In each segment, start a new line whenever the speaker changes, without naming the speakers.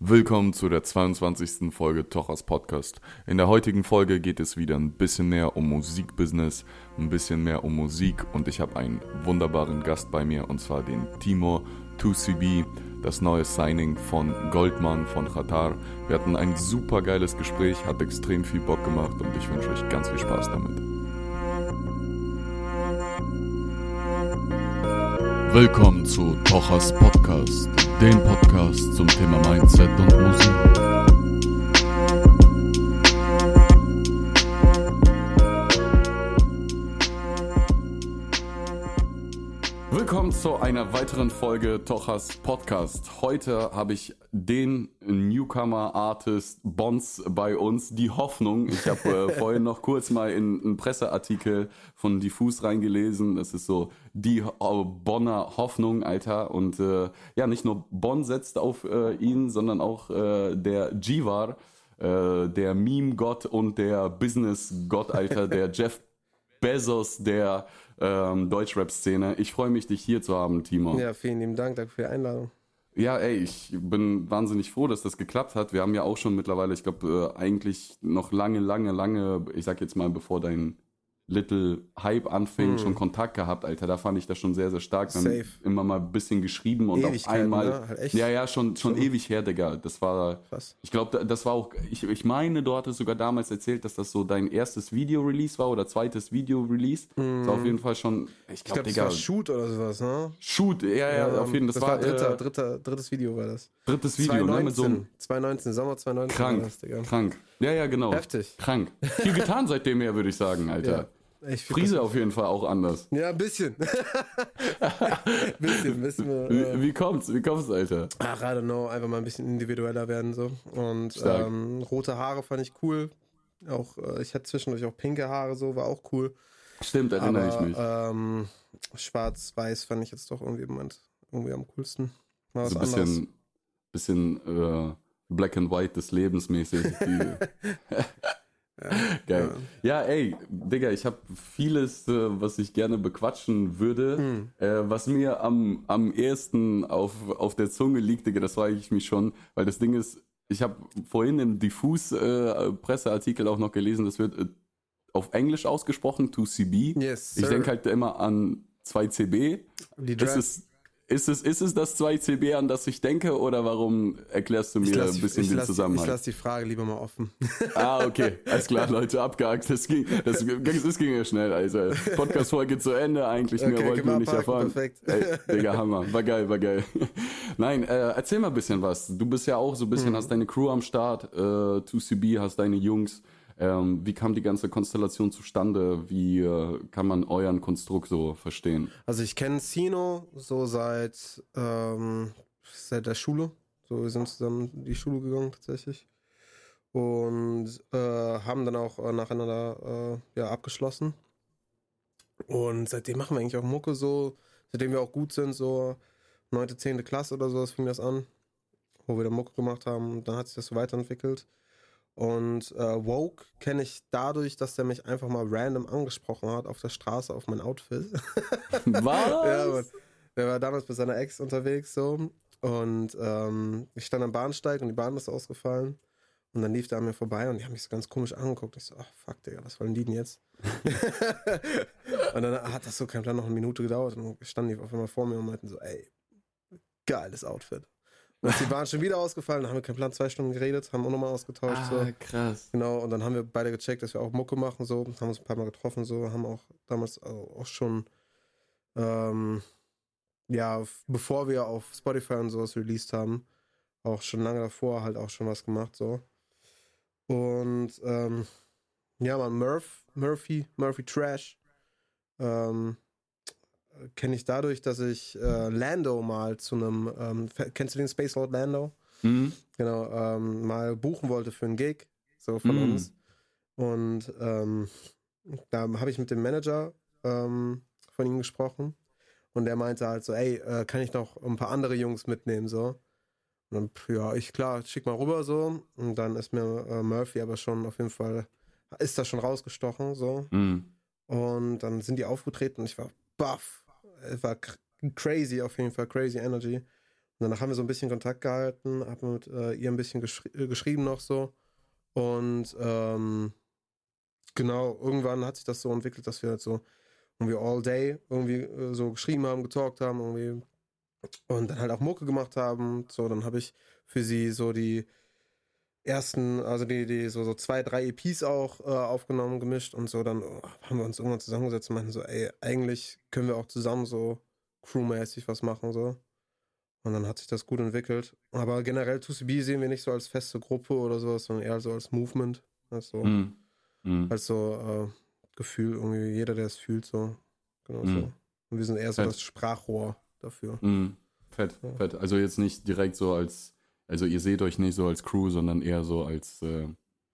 Willkommen zu der 22. Folge Tochers Podcast. In der heutigen Folge geht es wieder ein bisschen mehr um Musikbusiness, ein bisschen mehr um Musik und ich habe einen wunderbaren Gast bei mir und zwar den Timor 2CB, das neue Signing von Goldman von Qatar. Wir hatten ein super geiles Gespräch, hat extrem viel Bock gemacht und ich wünsche euch ganz viel Spaß damit. Willkommen zu Tochers Podcast, dem Podcast zum Thema Mindset und Musik. Willkommen zu einer weiteren Folge Tochers Podcast. Heute habe ich den Newcomer Artist Bons bei uns, die Hoffnung. Ich habe äh, vorhin noch kurz mal in einen Presseartikel von Diffus reingelesen. Das ist so die äh, Bonner Hoffnung, Alter. Und äh, ja, nicht nur Bonn setzt auf äh, ihn, sondern auch äh, der Jivar, äh, der Meme-Gott und der Business-Gott, Alter, der Jeff Bezos der ähm, Deutschrap-Szene. Ich freue mich, dich hier zu haben, Timo.
Ja, vielen lieben Dank, danke für die Einladung.
Ja, ey, ich bin wahnsinnig froh, dass das geklappt hat. Wir haben ja auch schon mittlerweile, ich glaube, äh, eigentlich noch lange, lange, lange, ich sag jetzt mal, bevor dein Little Hype anfing,
Hm.
schon Kontakt gehabt, Alter. Da fand ich das schon sehr, sehr stark. Dann
Safe.
immer mal ein bisschen geschrieben und auf einmal.
ne? Halt.
Ja, ja, schon, schon
Schon.
ewig her, Digga. Das war.
Krass.
Ich glaube, das war auch, ich, ich meine, du hattest sogar damals erzählt, dass das so dein erstes Video-Release war oder zweites Video-Release. Das war auf jeden Fall schon, ich glaube,
glaube, das war Shoot oder sowas, ne?
Shoot, ja, ja, auf jeden Fall.
Das, war dritter,
äh,
dritter, drittes Video war das.
drittes Video, ne, mit so einem
2019, Sommer 2019
krank,
war das, Digga.
krank. Ja, ja, genau.
Heftig.
Krank. Viel getan seitdem her, würde ich sagen, Alter.
Echt viel
Frise auf jeden Fall auch anders.
Ja, ein bisschen. bisschen, bisschen.
Wie,
Äh,
wie kommt's? Wie kommt's, Alter?
ach, I don't know, einfach mal ein bisschen individueller werden so. Und ähm, rote Haare fand ich cool. Auch, äh, ich hatte zwischendurch auch pinke Haare, so, war auch cool.
Stimmt, erinnere
Aber
ich mich.
ähm, schwarz-weiß fand ich jetzt doch irgendwie, Moment irgendwie am coolsten. Mal was
so ein
anderes.
bisschen, bisschen äh, Black and White des Lebens mäßig. Die, Geil. Ja, ey, Digga, ich habe vieles, äh, was ich gerne bequatschen würde.
Hm.
Äh, was mir am, am ehesten auf, auf der Zunge liegt, Digga, das frage ich mich schon, weil das Ding ist, ich habe vorhin im Diffus-Presseartikel auch noch gelesen, das wird äh, auf Englisch ausgesprochen, 2CB.
Yes,
ich denke halt immer an 2CB.
Die Draft-
es, ist, es, ist es das 2CB, an das ich denke, oder warum erklärst du mir
lass,
ein bisschen den
lass, Ich
Zusammenhang?
lasse die Frage lieber mal offen.
Ah, okay. Alles klar, Leute, abgehakt. Das ging, das, das ging ja schnell, also. Podcast-Folge zu Ende, eigentlich mehr
Okay,
wollten
können
wir nicht erfahren.
perfekt.
Ey, Digga, Hammer. War geil, war geil. Nein, äh, erzähl mal ein bisschen was. Du bist ja auch so ein
Mhm.
bisschen, hast deine Crew am Start, äh, 2CB, hast deine Jungs. Ähm, wie kam die ganze Konstellation zustande? Wie äh, kann man euren Konstrukt so verstehen?
Also ich kenne Sino so seit, ähm, seit der Schule. So, wir sind zusammen in die Schule gegangen tatsächlich. Und äh, haben dann auch äh, nacheinander äh, ja, abgeschlossen. Und seitdem machen wir eigentlich auch Mucke so, seitdem wir auch gut sind, so 9., 10. Klasse oder so, das fing das an, wo wir dann Mucke gemacht haben. Dann hat sich das so weiterentwickelt. Und äh, Woke kenne ich dadurch, dass der mich einfach mal random angesprochen hat auf der Straße auf mein Outfit.
Was?
Ja, Mann. Der war damals mit seiner Ex unterwegs so. Und ähm, ich stand am Bahnsteig und die Bahn ist ausgefallen. Und dann lief der an mir vorbei und die haben mich so ganz komisch angeguckt. Ich so, ach fuck, Digga, was wollen die denn jetzt? und dann hat das so kein Plan noch eine Minute gedauert und dann standen die auf einmal vor mir und meinten so, ey, geiles Outfit. Die Bahn schon wieder ausgefallen, dann haben wir keinen Plan, zwei Stunden geredet, haben auch nochmal ausgetauscht. So.
Ah, krass.
Genau, und dann haben wir beide gecheckt, dass wir auch Mucke machen, so, haben uns ein paar Mal getroffen, so, haben auch damals auch auch schon, ähm, ja, bevor wir auf Spotify und sowas released haben, auch schon lange davor halt auch schon was gemacht, so. Und, ähm, ja, man, Murph, Murphy, Murphy Trash, ähm, kenne ich dadurch, dass ich äh, Lando mal zu einem, ähm, kennst du den Space Lord Lando?
Mhm.
genau, ähm, mal buchen wollte für einen Gig, so von
Mm.
uns. Und ähm, da habe ich mit dem Manager ähm, von ihm gesprochen. Und der meinte halt so, ey, äh, kann ich noch ein paar andere Jungs mitnehmen, so. Und dann, ja, ich, klar, schick mal rüber, so. Und dann ist mir äh, Murphy aber schon auf jeden Fall, ist da schon rausgestochen, so.
Mhm.
Und dann sind die aufgetreten und ich war baff. Es war cr- crazy, auf jeden Fall, crazy Energy. danach haben wir so ein bisschen Kontakt gehalten, haben mit äh, ihr ein bisschen geschri äh, geschrieben noch so. Und ähm, genau, irgendwann hat sich das so entwickelt, dass wir halt so irgendwie all day irgendwie äh, so geschrieben haben, getalkt haben, irgendwie und dann halt auch Mucke gemacht haben. So, dann habe ich für sie so die ersten, also die, die so, so zwei, drei EPs auch äh, aufgenommen, gemischt und so. Dann oh, haben wir uns irgendwann zusammengesetzt und meinten so, ey, eigentlich können wir auch zusammen so crewmäßig was machen, so. Und dann hat sich das gut entwickelt. Aber generell 2CB sehen wir nicht so als feste Gruppe oder sowas, sondern eher so als Movement. Also, mm. Mm. als so äh, Gefühl, irgendwie jeder, der es fühlt, so. Genau mm. so. Und wir sind eher so das Sprachrohr dafür.
Mm. Fett, ja. fett. Also jetzt nicht direkt so als, also ihr seht euch nicht so als Crew, sondern eher so als, äh,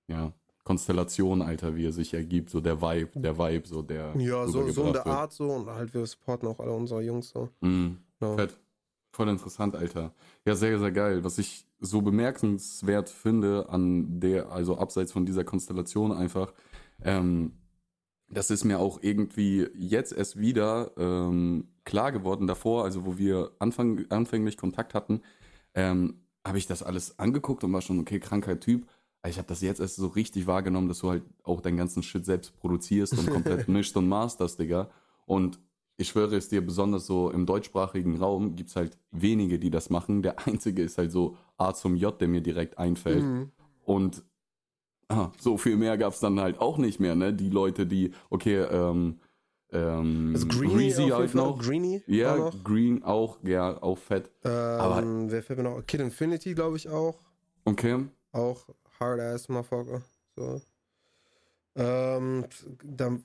ja, Konstellation, Alter, wie er sich ergibt, so der Vibe, der Vibe, so der.
Ja, so, so in der. Art so und halt wir supporten auch alle unsere Jungs so.
Mm. Ja. Fett. Voll interessant, Alter. Ja, sehr, sehr geil. Was ich so bemerkenswert finde an der, also abseits von dieser Konstellation einfach, ähm, das ist mir auch irgendwie jetzt erst wieder ähm, klar geworden davor, also wo wir Anfang, anfänglich Kontakt hatten, ähm, habe ich das alles angeguckt und war schon, okay, kranker Typ. Ich habe das jetzt erst so richtig wahrgenommen, dass du halt auch deinen ganzen Shit selbst produzierst und komplett mischt und masterst, Digga. Und ich schwöre es dir, besonders so im deutschsprachigen Raum gibt es halt wenige, die das machen. Der einzige ist halt so A zum J, der mir direkt einfällt. Mhm. Und ah, so viel mehr gab es dann halt auch nicht mehr, ne? Die Leute, die, okay, ähm, ähm,
also Greasy halt noch.
Greenie ja, noch. Green auch, ja, auch fett.
Ähm, Aber wer fällt mir noch? Kid Infinity, glaube ich auch.
Okay.
Auch hard ass Motherfucker. So. Ähm, dann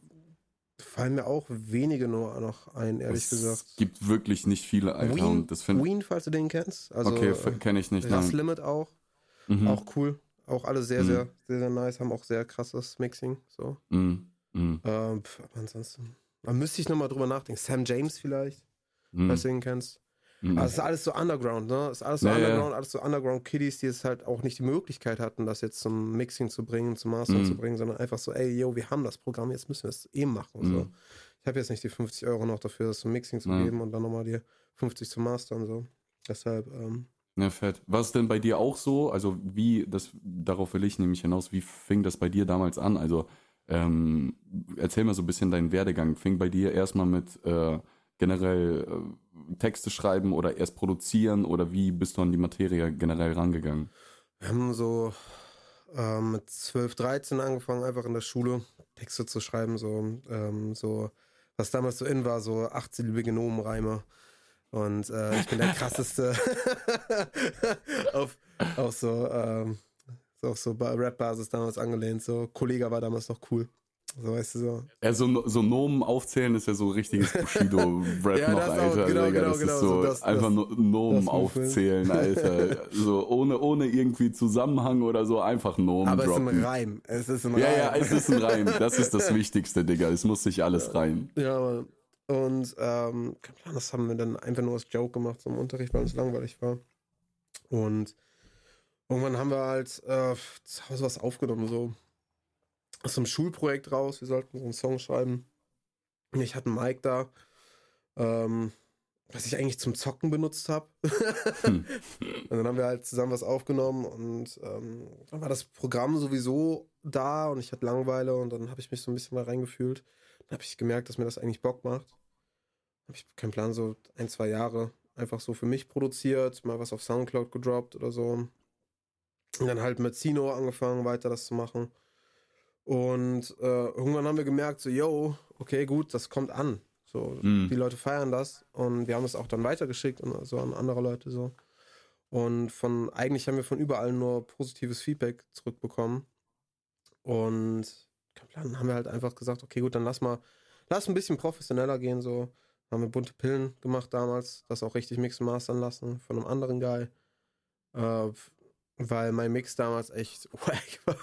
fallen mir auch wenige nur noch ein, ehrlich
es
gesagt.
Es gibt wirklich nicht viele, Alter.
Ween,
und
das find... Ween, falls du den kennst. Also,
okay, kenne ich nicht.
Das Limit auch. Mhm. Auch cool. Auch alle sehr, mhm. sehr, sehr, sehr nice. Haben auch sehr krasses Mixing. So.
Mhm. mhm.
Ähm, aber ansonsten. Da müsste ich nochmal drüber nachdenken. Sam James vielleicht, mhm. falls du den kennst. Mhm. Aber es ist alles so Underground, ne? Es ist alles so ja, Underground, ja. alles so Underground-Kiddies, die es halt auch nicht die Möglichkeit hatten, das jetzt zum Mixing zu bringen, zum Mastern mhm. zu bringen, sondern einfach so, ey, yo, wir haben das Programm, jetzt müssen wir es eben machen. Mhm. So. Ich habe jetzt nicht die 50 Euro noch dafür, das zum Mixing zu geben und dann nochmal die 50 zu mastern. So. Deshalb, ähm,
ja, fett. War es denn bei dir auch so? Also, wie, das, darauf will ich nämlich hinaus, wie fing das bei dir damals an? Also, ähm, erzähl mal so ein bisschen deinen Werdegang. Fing bei dir erstmal mit äh, generell äh, Texte schreiben oder erst produzieren oder wie bist du an die Materie generell rangegangen?
Wir haben so äh, mit 12, 13 angefangen, einfach in der Schule Texte zu schreiben, so, ähm, so was damals so in war, so achtsilbige Nomenreime. Und äh, ich bin der krasseste auf, auf so ähm, auf so Rap-Basis damals angelehnt. So, Kollege war damals noch cool. So, weißt du so.
Ja, so, so Nomen aufzählen ist ja so richtiges Bushido-Rap ja, noch, Alter. Auch, genau, Digga. genau, das genau, ist so, so das, einfach das, Nomen aufzählen, Alter. so ohne, ohne irgendwie Zusammenhang oder so, einfach Nomen
Aber
droppen.
es ist ein Reim. Es ist ein
Reim. Ja, ja, es ist ein Reim. Das ist das Wichtigste, Digga. Es muss sich alles rein.
Ja, Mann. Und, ähm, kein Plan, das haben wir dann einfach nur als Joke gemacht, so im Unterricht, weil es langweilig war. Und Irgendwann haben wir halt äh, zu Hause was aufgenommen, so aus einem Schulprojekt raus. Wir sollten so einen Song schreiben. Ich hatte einen Mic da, ähm, was ich eigentlich zum Zocken benutzt habe. hm. Und dann haben wir halt zusammen was aufgenommen und ähm, dann war das Programm sowieso da und ich hatte Langeweile und dann habe ich mich so ein bisschen mal reingefühlt. Dann habe ich gemerkt, dass mir das eigentlich Bock macht. Habe ich keinen Plan, so ein, zwei Jahre einfach so für mich produziert, mal was auf Soundcloud gedroppt oder so. Und dann halt mit Zino angefangen, weiter das zu machen. Und äh, irgendwann haben wir gemerkt, so, yo, okay, gut, das kommt an. So, mhm. die Leute feiern das und wir haben es auch dann weitergeschickt und so an andere Leute so. Und von eigentlich haben wir von überall nur positives Feedback zurückbekommen. Und dann haben wir halt einfach gesagt, okay, gut, dann lass mal, lass ein bisschen professioneller gehen. So haben wir bunte Pillen gemacht damals, das auch richtig mixen mastern lassen von einem anderen Guy. Äh, weil mein Mix damals echt wack war.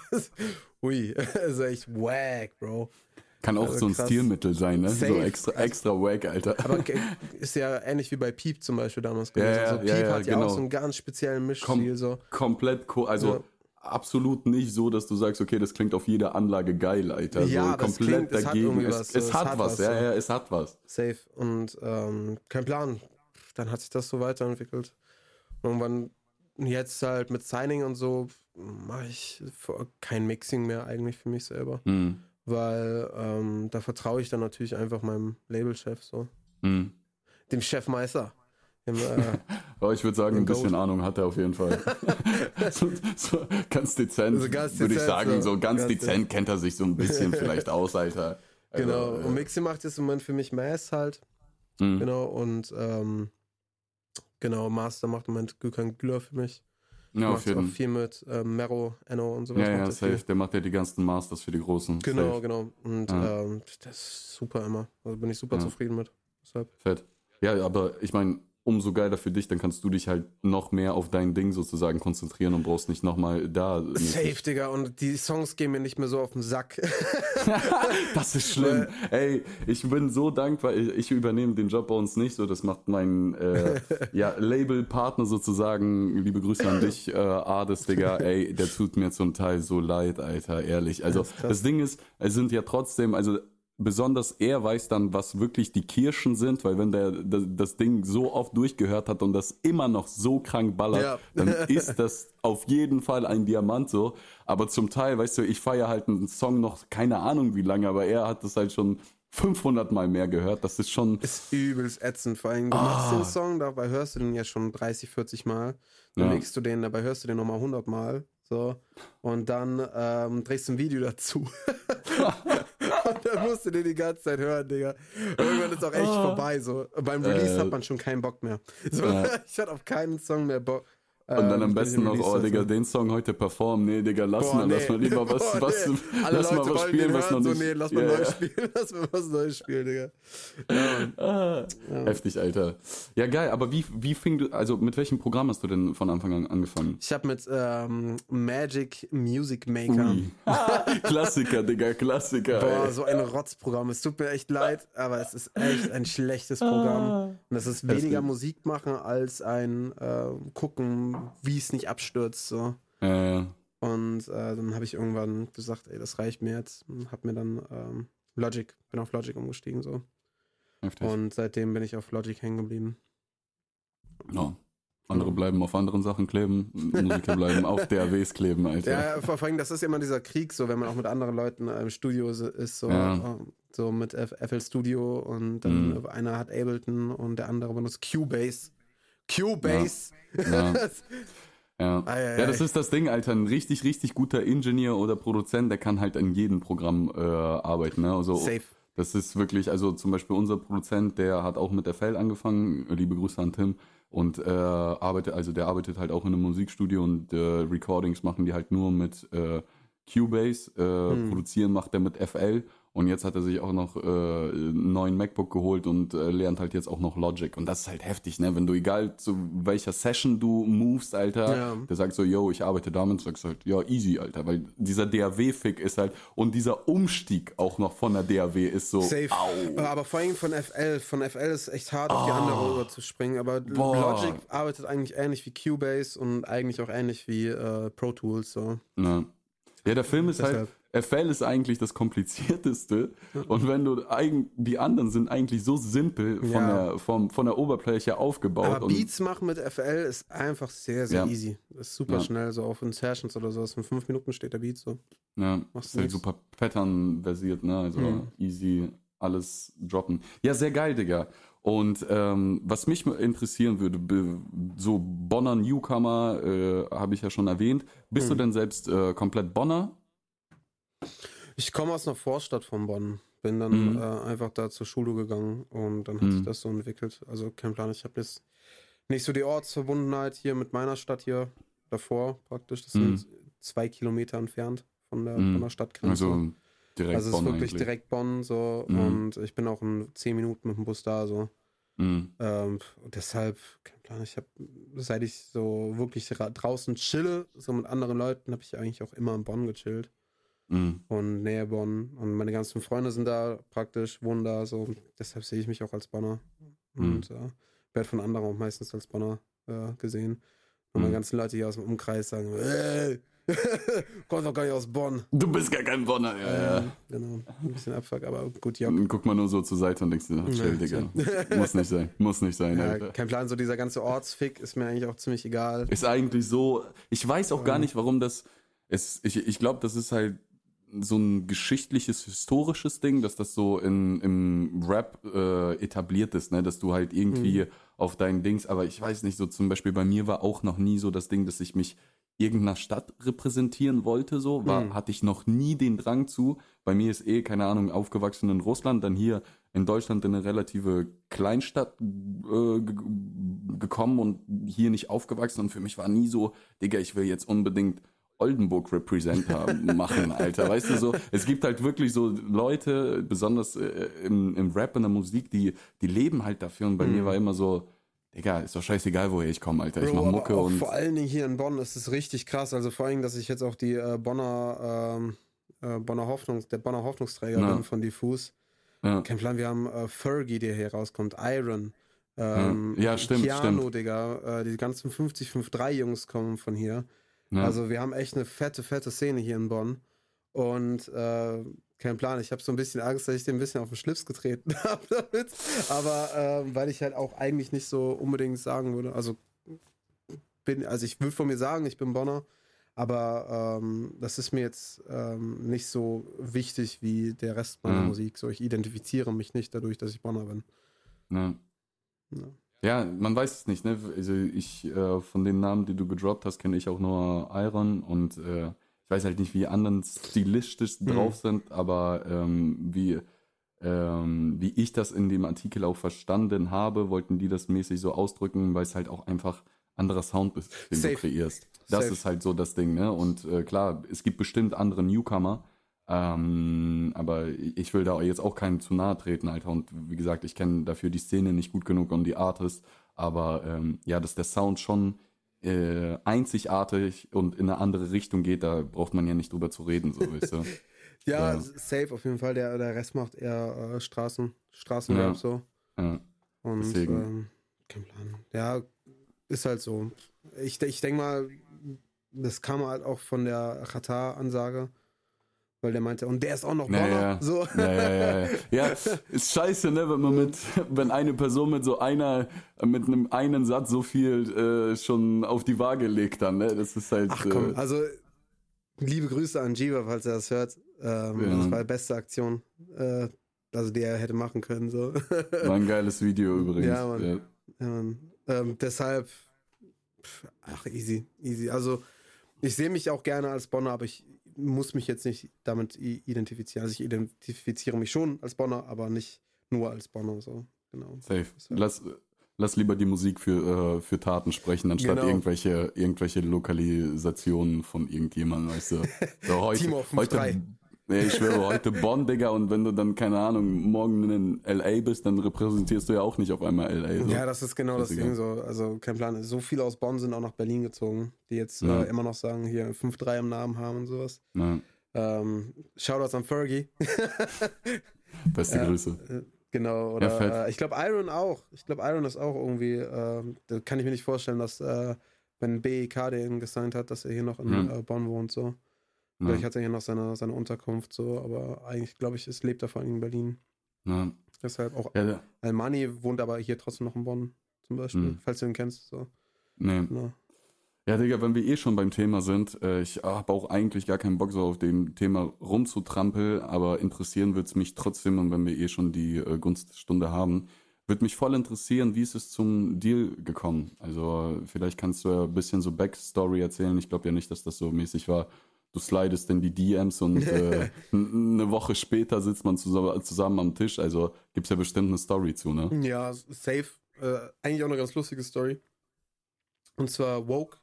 Ui, also echt wack, Bro.
Kann auch also so ein krass. Stilmittel sein, ne? Safe. So extra, extra wack, Alter.
Aber ist ja ähnlich wie bei Peep zum Beispiel damals gewesen. Ja, also Peep ja, ja, hat ja genau. auch so einen ganz speziellen Mischstil. Kom so.
Komplett, cool. also absolut nicht so, dass du sagst, okay, das klingt auf jeder Anlage geil, Alter.
Ja,
so komplett
klingt,
dagegen.
Es,
es, es, hat, hat was, was, ja, ja, es hat was.
Safe. Und ähm, kein Plan. Dann hat sich das so weiterentwickelt. Irgendwann, jetzt halt mit Signing und so, mache ich kein Mixing mehr eigentlich für mich selber.
Mhm.
Weil ähm, da vertraue ich dann natürlich einfach meinem Labelchef so.
Mhm.
Dem Chefmeister. Dem, äh,
Aber ich würde sagen, ein bisschen. Ahnung hat er auf jeden Fall. so, so ganz dezent,
Also ganz
würde ich
dezent,
sagen.
so.
So ganz
Ganz
dezent kennt er sich so ein bisschen vielleicht aus, Alter. Also,
genau.
äh,
Und Mixing macht jetzt im Moment für mich Mass halt.
mhm.
Genau. Und ähm, genau, Master macht im Moment Gökhan Güler für mich.
Ja, auf
macht auch
jeden Fall.
viel mit ähm, Mero, Enno und sowas.
Ja, ja,
viel.
safe. Der macht ja die ganzen Masters für die Großen.
Genau,
Safe.
genau. Und
Ja.
ähm, das ist super immer. Also bin ich super
Ja.
zufrieden mit. Deshalb.
Fett. Ja, aber ich meine, umso geiler für dich, dann kannst du dich halt noch mehr auf dein Ding sozusagen konzentrieren und brauchst nicht nochmal da.
Safe, Digga. Und die Songs gehen mir nicht mehr so auf den Sack.
Das ist schlimm. Ey, ich bin so dankbar. Ich, übernehme den Job bei uns nicht so. Das macht mein äh, ja, Labelpartner sozusagen. Liebe Grüße an dich, äh, Ades, Digga. Ey, der tut mir zum Teil so leid, Alter, ehrlich. Also
Das
das Ding ist, es sind ja trotzdem, also besonders er weiß dann, was wirklich die Kirschen sind, weil wenn der das, das Ding so oft durchgehört hat und das immer noch so krank ballert,
Ja.
dann ist das auf jeden Fall ein Diamant so. Aber zum Teil, weißt du, ich feiere halt einen Song noch keine Ahnung wie lange, aber er hat das halt schon 500 Mal mehr gehört. Das ist schon,
Ist übelst ätzend. Vor allem, du machst den Song, dabei hörst du den ja schon 30, 40 Mal. Dann
Ja.
mixst du den, dabei hörst du den nochmal 100 Mal. So. Und dann ähm, drehst du ein Video dazu. Und dann musst du den die ganze Zeit hören, Digga. Irgendwann ist auch echt vorbei. So. Beim Release
Äh.
hat man schon keinen Bock mehr. So,
Ja.
Ich hatte auf keinen Song mehr Bock.
Und dann
Ähm,
am besten noch, oh Digga, den Song heute performen. Nee, Digga, lass
Boah,
mal, lass mal
nee.
lieber was,
Boah,
was,
nee.
Lass mal
Leute
was
wollen
spielen, was noch
hören,
nicht.
So, nee, lass mal
Ja,
neu
ja.
spielen. Lass mal was neu spielen, Digga. Ja.
Ah, Heftig, Alter. Ja, geil, aber wie, wie fing du, also mit welchem Programm hast du denn von Anfang an angefangen?
Ich habe mit ähm, Magic Music Maker.
Klassiker, Digga, Klassiker.
Boah,
ey.
so ein Rotzprogramm. Es tut mir echt leid, aber es ist echt ein schlechtes Programm. Und es ist weniger. Musik machen als ein äh, gucken, wie es nicht abstürzt. So.
Ja.
Und äh, dann habe ich irgendwann gesagt, ey, das reicht mir jetzt. Und hab mir dann ähm, Logic, bin auf Logic umgestiegen so.
Heftig.
Und seitdem bin ich auf Logic hängen geblieben.
Ja. Andere bleiben auf anderen Sachen kleben, Musiker bleiben auf DAWs kleben, Alter.
Ja, vor allem, das ist immer dieser Krieg, so wenn man auch mit anderen Leuten im Studio ist, so,
Ja.
ähm, so mit FL Studio und dann
Mhm.
einer hat Ableton und der andere benutzt Cubase. Cubase!
Ja. Ja.
Ei, ei,
ja, das ist das Ding, Alter. Ein richtig, richtig guter Ingenieur oder Produzent, der kann halt in jedem Programm äh, arbeiten. Ne? Also,
Safe.
Das ist wirklich, also zum Beispiel unser Produzent, der hat auch mit FL angefangen. Liebe Grüße an Tim. Und äh, arbeitet, also der arbeitet halt auch in einem Musikstudio und äh, Recordings machen die halt nur mit äh, Cubase. Äh,
Hm.
Produzieren macht er mit FL. Und jetzt hat er sich auch noch äh, einen neuen MacBook geholt und äh, lernt halt jetzt auch noch Logic. Und das ist halt heftig, ne? Wenn du egal zu welcher Session du movest, Alter,
Ja.
der sagt so, yo, ich arbeite damit, sagst du halt, ja, easy, Alter. Weil dieser DAW-Fick ist halt, und dieser Umstieg auch noch von der DAW ist so,
Safe.
au.
Aber vor allem von FL. Von FL ist echt hart, auf die andere rüber zu springen. Aber
Boah.
Logic arbeitet eigentlich ähnlich wie Cubase und eigentlich auch ähnlich wie äh, Pro Tools. So.
Ne? Ja, der Film ist
Deshalb.
halt, FL ist eigentlich das komplizierteste. Und wenn du, die anderen sind eigentlich so simpel von,
Ja.
der, vom, von der Oberfläche aufgebaut.
Aber Beats machen mit FL ist einfach sehr, sehr
Ja.
easy. Ist super
Ja.
schnell, so auf in Sessions oder so. In fünf Minuten steht der Beat so.
Ja,
Machst
ist halt super Pattern-versiert, ne? Also
Mhm.
easy alles droppen. Ja, sehr geil, Digga. Und ähm, was mich interessieren würde, so Bonner Newcomer, äh, habe ich ja schon erwähnt. Bist du
Mhm.
denn selbst äh, komplett Bonner?
Ich komme aus einer Vorstadt von Bonn. Bin dann
Mhm.
äh, einfach da zur Schule gegangen und dann hat sich
Mhm.
das so entwickelt. Also kein Plan. Ich habe jetzt nicht so die Ortsverbundenheit hier mit meiner Stadt hier davor praktisch. Das
Mhm.
sind zwei Kilometer entfernt von der,
Mhm.
von der Stadtgrenze.
Also direkt
also es ist
Bonn
wirklich
eigentlich.
direkt Bonn so
Mhm.
und ich bin auch in zehn Minuten mit dem Bus da so.
Mhm.
Ähm, und deshalb, kein Plan, ich habe, seit ich so wirklich ra- draußen chille, so mit anderen Leuten, habe ich eigentlich auch immer in Bonn gechillt
Mhm.
und Nähe Bonn. Und meine ganzen Freunde sind da praktisch, wohnen da, so. Deshalb sehe ich mich auch als Bonner.
Mhm.
Und äh, werde von anderen auch meistens als Bonner äh, gesehen. Und meine
Mhm.
ganzen Leute hier aus dem Umkreis sagen, ey, Kommt doch gar nicht aus Bonn.
Du bist gar kein Bonner, ja, ja.
Ähm, genau, ein bisschen Abfuck, aber gut, ja.
Dann guck mal nur so zur Seite und denkst dir, ach, chill, Digga. Muss nicht sein, muss nicht sein,
ja
Alter.
kein Plan, so dieser ganze Ortsfick ist mir eigentlich auch ziemlich egal.
Ist eigentlich so, ich weiß auch gar nicht, warum das, es, ich, ich glaube, das ist halt so ein geschichtliches, historisches Ding, dass das so in, im Rap äh, etabliert ist, ne? dass du halt irgendwie auf deinen Dings, aber ich weiß nicht, so zum Beispiel bei mir war auch noch nie so das Ding, dass ich mich irgendeiner Stadt repräsentieren wollte, so, war,
Mhm.
hatte ich noch nie den Drang zu. Bei mir ist eh, keine Ahnung, aufgewachsen in Russland, dann hier in Deutschland in eine relative Kleinstadt äh, ge- gekommen und hier nicht aufgewachsen und für mich war nie so, Digga, ich will jetzt unbedingt Oldenburg Represent haben, machen, Alter. Weißt du so, es gibt halt wirklich so Leute, besonders äh, im, im Rap, in der Musik, die, die leben halt dafür und bei mir war immer so, Digga, ist doch scheißegal, woher ich komme, Alter. Ich mach
aber
Mucke
auch
und.
vor allen Dingen hier in Bonn ist es richtig krass. Also vor allem, dass ich jetzt auch die äh, Bonner, ähm, äh, Bonner Hoffnung, der Bonner Hoffnungsträger
Ja.
bin von Diffus.
Ja.
Kein Plan, wir haben äh, Fergie, der hier rauskommt, Iron. Ähm,
Ja. Ja, stimmt,
Keanu,
stimmt.
Digga. Äh, die ganzen 50-5-3 Jungs kommen von hier.
Ja.
Also wir haben echt eine fette, fette Szene hier in Bonn. Und äh, kein Plan, ich habe so ein bisschen Angst, dass ich dem ein bisschen auf den Schlips getreten habe damit. Aber ähm, weil ich halt auch eigentlich nicht so unbedingt sagen würde, also bin, also ich würde von mir sagen, ich bin Bonner, aber ähm, das ist mir jetzt ähm, nicht so wichtig wie der Rest meiner
Mhm.
Musik. So, ich identifiziere mich nicht dadurch, dass ich Bonner bin.
Ja.
Ja.
Ja, man weiß es nicht, ne? Also ich, äh, von den Namen, die du gedroppt hast, kenne ich auch nur Iron und äh, ich weiß halt nicht, wie anderen stilistisch
Mhm.
drauf sind, aber ähm, wie, ähm, wie ich das in dem Artikel auch verstanden habe, wollten die das mäßig so ausdrücken, weil es halt auch einfach anderer Sound ist, den
Safe.
du kreierst. Das
Safe.
ist halt so das Ding, ne? Und äh, klar, es gibt bestimmt andere Newcomer, ähm, aber ich will da jetzt auch keinen zu nahe treten, Alter. Und wie gesagt, ich kenne dafür die Szene nicht gut genug und die Artist. Aber ähm, ja, dass der Sound schon äh, einzigartig und in eine andere Richtung geht, da braucht man ja nicht drüber zu reden, so weißt du.
Ja,
Ja.
safe auf jeden Fall. Der, der Rest macht eher äh, Straßen, Straßenrap
Ja.
so.
Ja,
Und
Deswegen.
ähm, kein Plan. Ja, ist halt so. Ich, ich denke mal, das kam halt auch von der Qatar-Ansage, weil der meinte, und der ist auch noch Bonner.
ja.
So.
ja, ja, ja, ist scheiße, ne, wenn man mit, wenn eine Person mit so einer, mit einem einen Satz so viel äh, schon auf die Waage legt dann, ne? Das ist halt.
Ach komm,
äh,
also liebe Grüße an Jiva, falls er das hört. Ähm,
Ja.
Das war die beste Aktion, äh, also die er hätte machen können. So.
war ein geiles Video übrigens.
Ja, Mann.
Ja.
Ja, Mann. ähm, deshalb, pf, ach, easy, easy. Also, ich sehe mich auch gerne als Bonner, aber ich muss mich jetzt nicht damit identifizieren. Also, ich identifiziere mich schon als Bonner, aber nicht nur als Bonner, so, genau.
Safe. Lass, lass lieber die Musik für, äh, für Taten sprechen, anstatt
Genau.
irgendwelche, irgendwelche Lokalisationen von irgendjemandem, weißt du. So, heute,
Timo auf
heute,
5-3.
Nee, ich schwöre, heute Bonn, Digga, und wenn du dann, keine Ahnung, morgen in L.A. bist, dann repräsentierst du ja auch nicht auf einmal L.A. So.
Ja, das ist genau das
Scheißegal.
Ding so. Also, kein Plan. So viele aus Bonn sind auch nach Berlin gezogen, die jetzt
Ja.
äh, immer noch sagen, hier 5-3 im Namen haben und sowas.
Ja,
Ähm, Shoutouts an Fergie.
beste
Ja.
Grüße.
Äh, Genau,
Ja,
oder
fett.
äh, ich glaube Iron auch. Ich glaube Iron ist auch irgendwie, äh, da kann ich mir nicht vorstellen, dass äh, wenn BEK den gesigned hat, dass er hier noch in
Mhm.
Bonn wohnt so.
Ja,
Vielleicht hat er hier noch seine, seine Unterkunft so, aber eigentlich glaube ich, es lebt er vor allem in Berlin.
ja.
Deshalb auch
ja, ja,
Almani wohnt aber hier trotzdem noch in Bonn zum Beispiel,
Mhm.
falls du ihn kennst. So.
nee.
Genau.
Ja, Digga, wenn wir eh schon beim Thema sind, äh, ich habe auch eigentlich gar keinen Bock so auf dem Thema rumzutrampeln, aber interessieren wird's mich trotzdem und wenn wir eh schon die äh, Gunststunde haben, würde mich voll interessieren, wie ist es zum Deal gekommen? Also vielleicht kannst du ja ein bisschen so Backstory erzählen. Ich glaube ja nicht, dass das so mäßig war. Du slidest in die DMs und äh, eine Woche später sitzt man zusammen, zusammen am Tisch. Also gibt's ja bestimmt eine Story zu, ne?
Ja, safe. Äh, eigentlich auch eine ganz lustige Story. Und zwar Woke.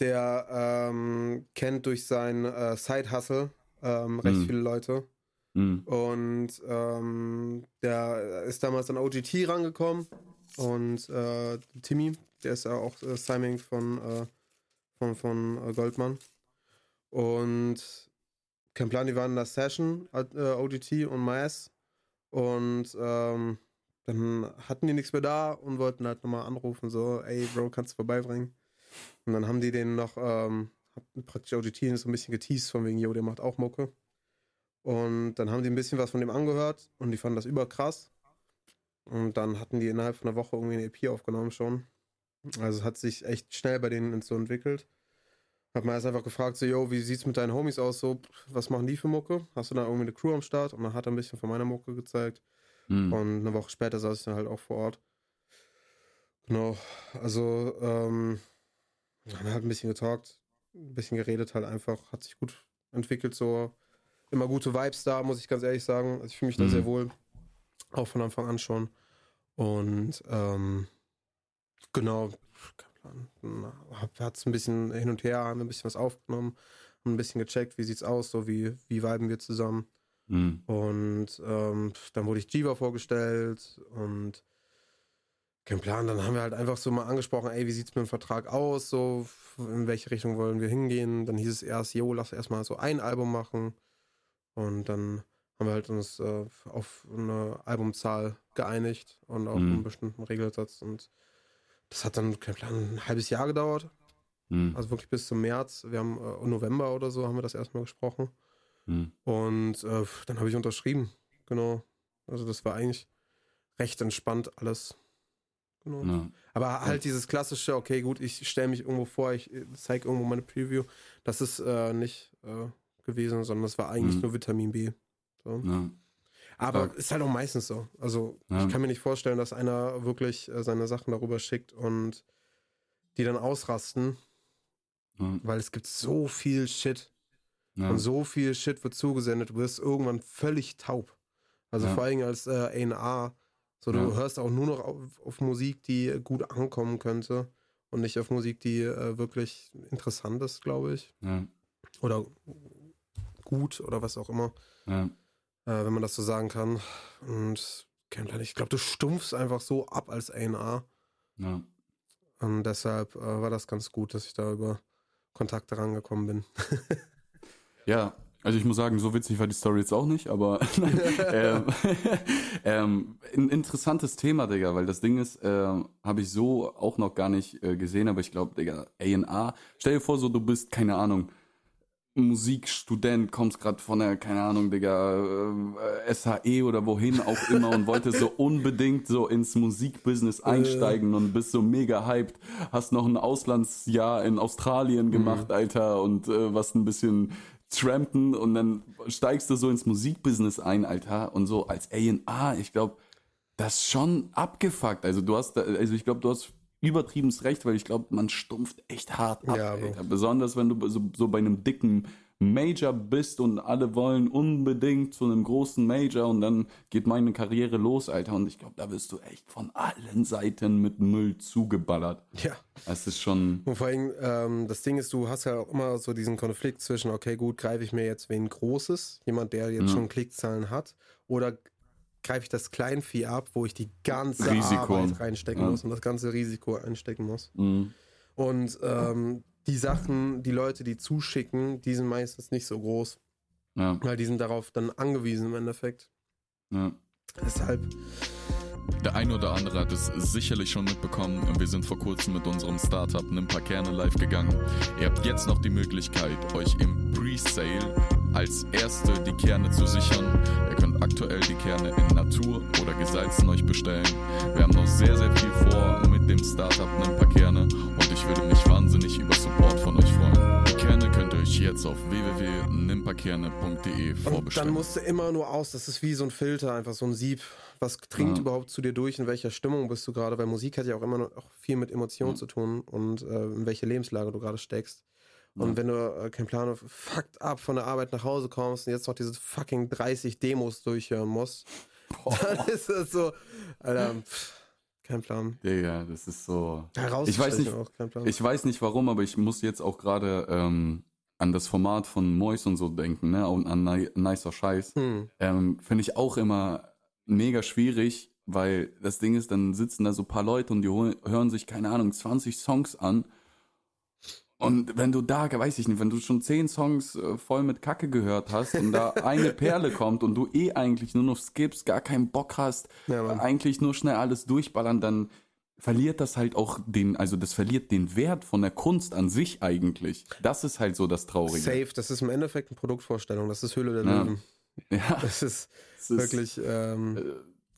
Der ähm, kennt durch sein äh, Side-Hustle ähm, recht
Mhm.
viele Leute.
Mhm.
Und ähm, der ist damals an OGT rangekommen. Und äh, Timmy, der ist ja auch äh, Simon von, äh, von, von äh, Goldman. Und kein Plan, die waren in der Session, äh, OGT und Mias. Und ähm, dann hatten die nichts mehr da und wollten halt nochmal anrufen, so, ey Bro, kannst du vorbeibringen? Und dann haben die den noch, ähm, praktisch OGT so ein bisschen geteased von wegen, yo, der macht auch Mucke. Und dann haben die ein bisschen was von dem angehört und die fanden das überkrass. Und dann hatten die innerhalb von einer Woche irgendwie eine EP aufgenommen schon. Also es hat sich echt schnell bei denen so entwickelt. Hab mal erst einfach gefragt, so, yo, wie sieht's mit deinen Homies aus? So, was machen die für Mucke? Hast du da irgendwie eine Crew am Start? Und dann hat er ein bisschen von meiner Mucke gezeigt.
Hm.
Und eine Woche später saß ich dann halt auch vor Ort. Genau. Also, ähm, haben halt ein bisschen getalkt, ein bisschen geredet halt einfach. Hat sich gut entwickelt, so. Immer gute Vibes da, muss ich ganz ehrlich sagen. Also ich fühle mich da
Mhm.
sehr wohl. Auch von Anfang an schon. Und, ähm, genau, Plan. Hat es ein bisschen hin und her, haben wir ein bisschen was aufgenommen, haben ein bisschen gecheckt, wie sieht's aus, so wie, wie viben wir zusammen.
Hm.
Und ähm, dann wurde ich Jiva vorgestellt und kein Plan. Dann haben wir halt einfach so mal angesprochen, ey, wie sieht's mit dem Vertrag aus? So, in welche Richtung wollen wir hingehen? Dann hieß es erst, jo, lass erstmal so ein Album machen. Und dann haben wir halt uns äh, auf eine Albumzahl geeinigt und auf
Mhm.
einen bestimmten Regelsatz. Und das hat dann, kein Plan, ein halbes Jahr gedauert.
Hm.
Also wirklich bis zum März. Wir haben äh, November oder so haben wir das erstmal gesprochen.
Hm.
Und äh, dann habe ich unterschrieben. Genau. Also das war eigentlich recht entspannt alles. Genau.
Ja.
Aber halt dieses klassische, okay, gut, ich stelle mich irgendwo vor, ich zeige irgendwo meine Preview. Das ist äh, nicht äh, gewesen, sondern das war eigentlich
Mhm.
nur Vitamin B. So.
Ja.
Aber
Stark.
ist halt auch meistens so. Also
Ja.
ich kann mir nicht vorstellen, dass einer wirklich äh, seine Sachen darüber schickt und die dann ausrasten,
Ja.
weil es gibt so viel Shit.
Ja.
Und so viel Shit wird zugesendet, du wirst irgendwann völlig taub. Also
Ja.
vor allem als äh, A&R, so du
Ja.
hörst auch nur noch auf, auf Musik, die gut ankommen könnte und nicht auf Musik, die äh, wirklich interessant ist, glaube ich.
Ja.
Oder gut oder was auch immer,
Ja.
Äh, wenn man das so sagen kann. Und ich glaube, du stumpfst einfach so ab als A&R.
Ja.
Und deshalb äh, war das ganz gut, dass ich da über Kontakte rangekommen bin.
Ja, also ich muss sagen, so witzig war die Story jetzt auch nicht, aber ähm, ähm, ein interessantes Thema, Digga, weil das Ding ist, ähm, habe ich so auch noch gar nicht äh, gesehen, aber ich glaube, Digga, A&A, stell dir vor, so du bist, keine Ahnung, Musikstudent, kommst gerade von der, keine Ahnung, Digga, äh, SHE oder wohin auch immer und wolltest so unbedingt so ins Musikbusiness einsteigen und bist so mega hyped, hast noch ein Auslandsjahr in Australien gemacht, Alter, und äh, was ein bisschen trampen und dann steigst du so ins Musikbusiness ein, Alter, und so als A&A, ich glaube, das ist schon abgefuckt. Also du hast, also ich glaube, du hast übertriebenes Recht, weil ich glaube, man stumpft echt hart ab,
Ja.
Besonders wenn du so, so bei einem dicken Major bist und alle wollen unbedingt zu einem großen Major und dann geht meine Karriere los, Alter. Und ich glaube, da wirst du echt von allen Seiten mit Müll zugeballert.
Ja.
Das ist schon,
Und vor allem, ähm, das Ding ist, du hast ja auch immer so diesen Konflikt zwischen, okay, gut, greife ich mir jetzt wen Großes, jemand, der jetzt
Mhm.
schon Klickzahlen hat, oder greife ich das Kleinvieh ab, wo ich die ganze
Risiko.
Arbeit reinstecken
Ja.
muss und das ganze Risiko einstecken muss.
mh,
Und ähm, die Sachen, die Leute, die zuschicken, die sind meistens nicht so groß,
ja,
weil die sind darauf dann angewiesen im Endeffekt.
ja.
Deshalb,
Der ein oder andere hat es sicherlich schon mitbekommen. Wir sind vor kurzem mit unserem Startup Nimm paar Kerne live gegangen. Ihr habt jetzt noch die Möglichkeit, euch im Pre-Sale als Erste die Kerne zu sichern. Ihr könnt aktuell die Kerne in Natur oder gesalzen euch bestellen. Wir haben noch sehr, sehr viel vor mit dem Startup Nimm paar Kerne und ich würde mich wahnsinnig über Support von euch freuen. Die Kerne könnt ihr euch jetzt auf www.nimmparkerne.de
und
vorbestellen.
dann musst du immer nur aus, das ist wie so ein Filter, einfach so ein Sieb. Was dringt
Ja.
überhaupt zu dir durch? In welcher Stimmung bist du gerade? Weil Musik hat ja auch immer noch viel mit Emotionen
Ja.
zu tun und äh, in welche Lebenslage du gerade steckst. Und
Ja.
wenn du äh, keinen Plan auf fucked up von der Arbeit nach Hause kommst und jetzt noch diese fucking 30 Demos durchhören musst, dann ist es so, Alter, pff, kein Plan.
Digga, das ist so. Ich weiß nicht-
auch, kein Plan.
Ich weiß nicht warum, aber ich muss jetzt auch gerade ähm, an das Format von Mois und so denken, ne? Und an Ni Nicer Scheiß.
hm.
Ähm, Finde ich auch immer mega schwierig, weil das Ding ist, dann sitzen da so ein paar Leute und die hören sich, keine Ahnung, 20 Songs an. Und wenn du da, weiß ich nicht, wenn du schon 10 Songs äh, voll mit Kacke gehört hast und da eine Perle kommt und du eh eigentlich nur noch skippst, gar keinen Bock hast,
Ja, Mann.
eigentlich nur schnell alles durchballern, dann verliert das halt auch den, also das verliert den Wert von der Kunst an sich eigentlich. Das ist halt so das Traurige.
Safe, das ist im Endeffekt eine Produktvorstellung, das ist Höhle der
Ja.
Löwen.
Ja,
Das ist
ist,
wirklich ähm,
äh,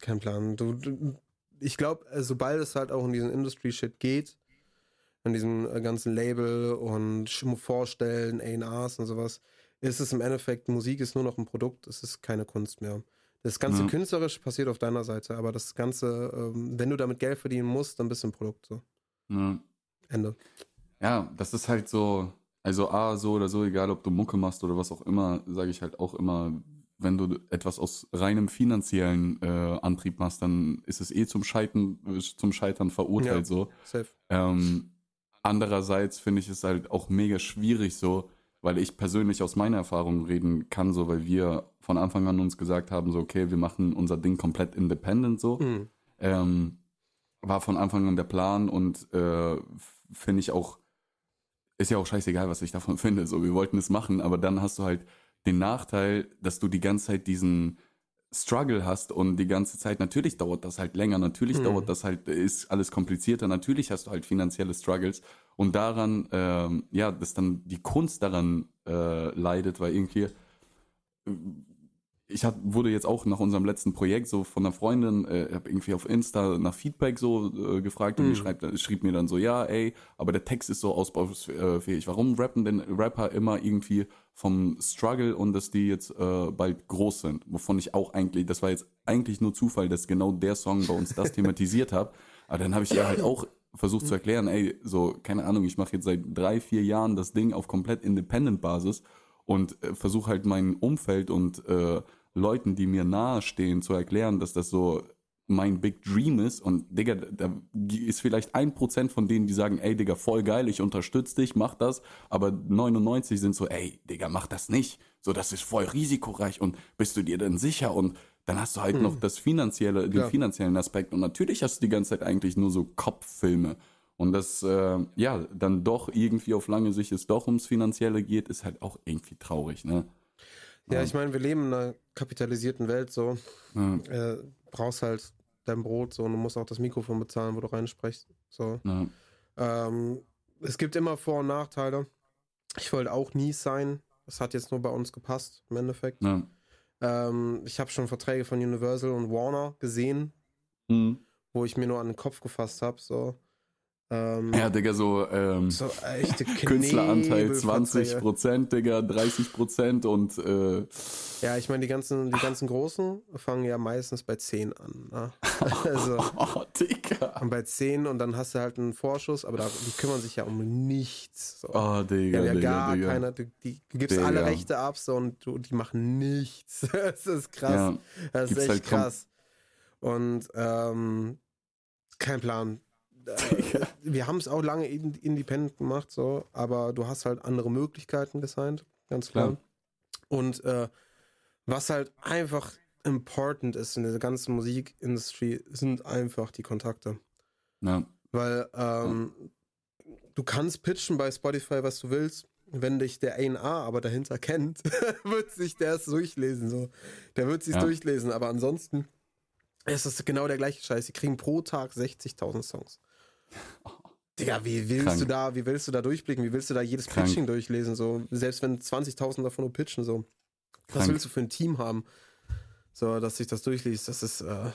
kein Plan. Du, du, ich glaube, sobald es halt auch in diesen Industry-Shit geht, in diesem äh, ganzen Label und Vorstellen, A&Rs und sowas, ist es im Endeffekt, Musik ist nur noch ein Produkt, es ist keine Kunst mehr. Das ganze
Ja.
Künstlerische passiert auf deiner Seite, aber das Ganze, ähm, wenn du damit Geld verdienen musst, dann bist du ein Produkt. So.
ja.
Ende.
Ja, das ist halt so, also A, so oder so, egal ob du Mucke machst oder was auch immer, sage ich halt auch immer, wenn du etwas aus reinem finanziellen äh, Antrieb machst, dann ist es eh zum Scheitern, zum Scheitern verurteilt
Ja.
so.
Safe.
Ähm, andererseits finde ich es halt auch mega schwierig so, weil ich persönlich aus meiner Erfahrung reden kann, so, weil wir von Anfang an uns gesagt haben, so, okay, wir machen unser Ding komplett independent so.
Mhm.
Ähm, war von Anfang an der Plan und äh, finde ich auch, ist ja auch scheißegal, was ich davon finde. So, wir wollten es machen, aber dann hast du halt den Nachteil, dass du die ganze Zeit diesen Struggle hast und die ganze Zeit, natürlich dauert das halt länger, natürlich
Mhm.
dauert das halt, ist alles komplizierter, natürlich hast du halt finanzielle Struggles und daran, ähm, ja, dass dann die Kunst daran äh, leidet, weil irgendwie ich hab, wurde jetzt auch nach unserem letzten Projekt so von einer Freundin, äh, habe irgendwie auf Insta nach Feedback so äh, gefragt und
Mhm.
die schreibt, schrieb mir dann so, ja, ey, aber der Text ist so ausbaufähig. Warum rappen denn Rapper immer irgendwie vom Struggle und dass die jetzt äh, bald groß sind? Wovon ich auch eigentlich, das war jetzt eigentlich nur Zufall, dass genau der Song bei uns das thematisiert hat. Aber dann habe ich ihr halt auch versucht zu erklären, ey, so, keine Ahnung, ich mache jetzt seit drei, vier Jahren das Ding auf komplett Independent-Basis und äh, versuche halt mein Umfeld und äh, Leuten, die mir nahestehen, zu erklären, dass das so mein Big Dream ist. Und Digga, da ist vielleicht ein Prozent von denen, die sagen, ey Digga, voll geil, ich unterstütze dich, mach das. Aber 99 sind so, ey Digga, mach das nicht. So, das ist voll risikoreich und bist du dir denn sicher? Und dann hast du halt noch das finanzielle, den
Klar.
finanziellen Aspekt. Und natürlich hast du die ganze Zeit eigentlich nur so Kopffilme. Und das, äh, ja, dann doch irgendwie auf lange Sicht es doch ums Finanzielle geht, ist halt auch irgendwie traurig, ne?
Ja, ich meine, wir leben in einer kapitalisierten Welt so.
Ja,
Äh, brauchst halt dein Brot so und du musst auch das Mikrofon bezahlen, wo du reinsprichst. So.
ja,
Ähm, es gibt immer Vor- und Nachteile. Ich wollte auch nie sein. Das hat jetzt nur bei uns gepasst, im Endeffekt.
ja.
Ähm, ich habe schon Verträge von Universal und Warner gesehen,
Mhm.
wo ich mir nur an den Kopf gefasst habe. So. Ähm,
Ja, Digga, so, ähm,
so echte
Künstleranteil 20
Knebelverträge.
Prozent, Digga, 30 Prozent und äh,
Ja, ich meine, die ganzen, die ganzen Großen fangen ja meistens bei 10 an. Ne? Also,
oh, Digga.
und bei 10 und dann hast du halt einen Vorschuss, aber da, die kümmern sich ja um nichts. So.
Oh,
Die
Digga,
haben ja
Digga,
gar
Digga.
keine, die, die, du gibst
Digga.
alle Rechte ab so und du, die machen nichts. das ist krass.
Ja,
das ist echt
halt
krass. Und ähm, kein Plan. Wir haben es auch lange in- independent gemacht, so, aber du hast halt andere Möglichkeiten gesigned, ganz klar.
Klar.
Und äh, was halt einfach important ist in der ganzen Musikindustrie, sind einfach die Kontakte.
Ja,
Weil ähm, du kannst pitchen bei Spotify, was du willst. Wenn dich der A&A aber dahinter kennt, wird sich der es durchlesen. So. Der wird sich
Ja.
durchlesen. Aber ansonsten ist es genau der gleiche Scheiß. Die kriegen pro Tag 60.000 Songs. Digga, wie willst
Krank.
du da, wie willst du da durchblicken? Wie willst du da jedes
Krank.
Pitching durchlesen? So, selbst wenn 20.000 davon nur pitchen, so. Was
Krank.
willst du für ein Team haben? So, dass sich das durchliest, das ist, äh,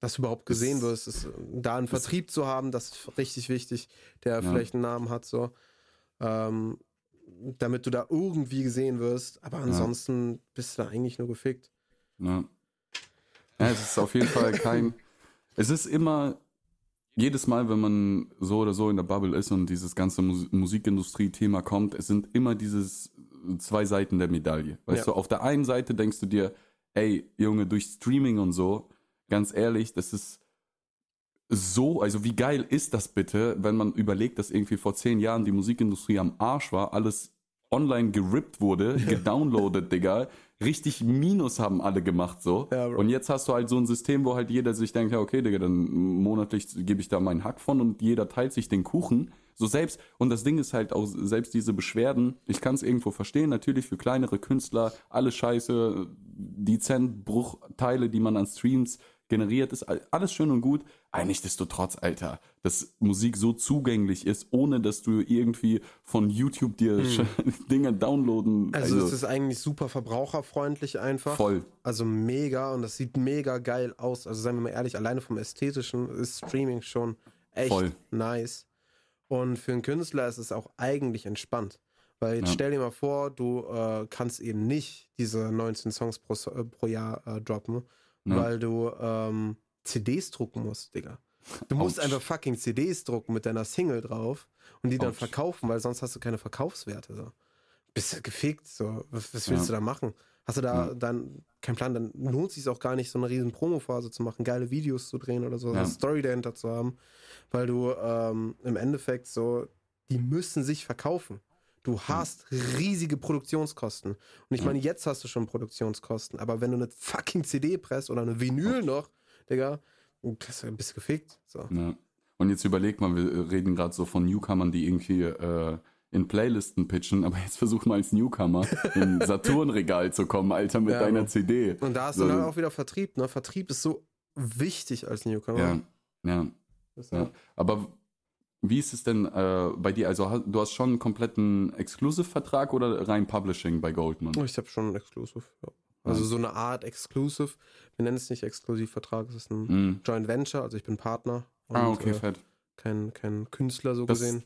dass du überhaupt gesehen
Das-
wirst, ist, äh, da einen Vertrieb zu haben, das ist richtig wichtig, der
Ja.
vielleicht einen Namen hat, so. Ähm, damit du da irgendwie gesehen wirst, aber ansonsten bist du da eigentlich nur gefickt.
ja. Ja, es ist auf jeden Fall kein. Es ist immer, jedes Mal, wenn man so oder so in der Bubble ist und dieses ganze Mus Musikindustrie-Thema kommt, es sind immer dieses zwei Seiten der Medaille. Weißt
Ja.
du, auf der einen Seite denkst du dir, ey, Junge, durch Streaming und so, ganz ehrlich, das ist so, also wie geil ist das bitte, wenn man überlegt, dass irgendwie vor zehn Jahren die Musikindustrie am Arsch war, alles online gerippt wurde, gedownloadet, Digga. Richtig Minus haben alle gemacht so.
Ja,
und jetzt hast du halt so ein System, wo halt jeder sich denkt, ja, okay, Digga, dann monatlich gebe ich da meinen Hack von und jeder teilt sich den Kuchen. So selbst, und das Ding ist halt auch, selbst diese Beschwerden, ich kann es irgendwo verstehen, natürlich für kleinere Künstler, alle Scheiße, die Centbruchteile, die man an Streams generiert ist, alles schön und gut. Aber nichtsdestotrotz, Alter, dass Musik so zugänglich ist, ohne dass du irgendwie von YouTube dir Dinge downloaden.
Also, es ist eigentlich super verbraucherfreundlich einfach.
Voll.
Also mega und das sieht mega geil aus. Also seien wir mal ehrlich, alleine vom Ästhetischen ist Streaming schon echt
Voll.
nice. Und für einen Künstler ist es auch eigentlich entspannt. Weil jetzt
Ja.
stell dir mal vor, du äh, kannst eben nicht diese 19 Songs pro, äh, pro Jahr äh, droppen,
Ja.
weil du ähm, CDs drucken musst, Digga. Du musst
Autsch.
einfach fucking CDs drucken mit deiner Single drauf und die dann
Autsch.
verkaufen, weil sonst hast du keine Verkaufswerte. So. Bist du gefickt, so. Was, was willst
Ja.
du da machen? Hast du da
Ja.
dann keinen Plan, dann lohnt es sich auch gar nicht, so eine riesen Promophase zu machen, geile Videos zu drehen oder so,
Ja.
eine Story dahinter zu haben, weil du ähm, im Endeffekt so, die müssen sich verkaufen. Du hast riesige Produktionskosten. Und ich meine, jetzt hast du schon Produktionskosten, aber wenn du eine fucking CD presst oder eine Vinyl noch, Digga, das bist du gefickt. So.
Ja. Und jetzt überleg mal, wir reden gerade so von Newcomern, die irgendwie äh, in Playlisten pitchen, aber jetzt versuch mal als Newcomer in Saturn-Regal zu kommen, Alter, mit
Ja,
deiner. CD.
Und da hast
So,
du dann auch wieder Vertrieb, ne? Vertrieb ist so wichtig als Newcomer.
Ja, ja, ja. Aber wie ist es denn äh, bei dir? Also du hast schon einen kompletten Exclusive-Vertrag oder rein Publishing bei Goldman?
Oh, Ich habe schon einen Exclusive. Ja. Also so eine Art Exclusive. Wir nennen es nicht Exklusivvertrag, es ist ein
Mhm.
Joint Venture, also ich bin Partner. Und,
Ah, okay,
äh,
fett.
kein, kein Künstler so
Das-
gesehen.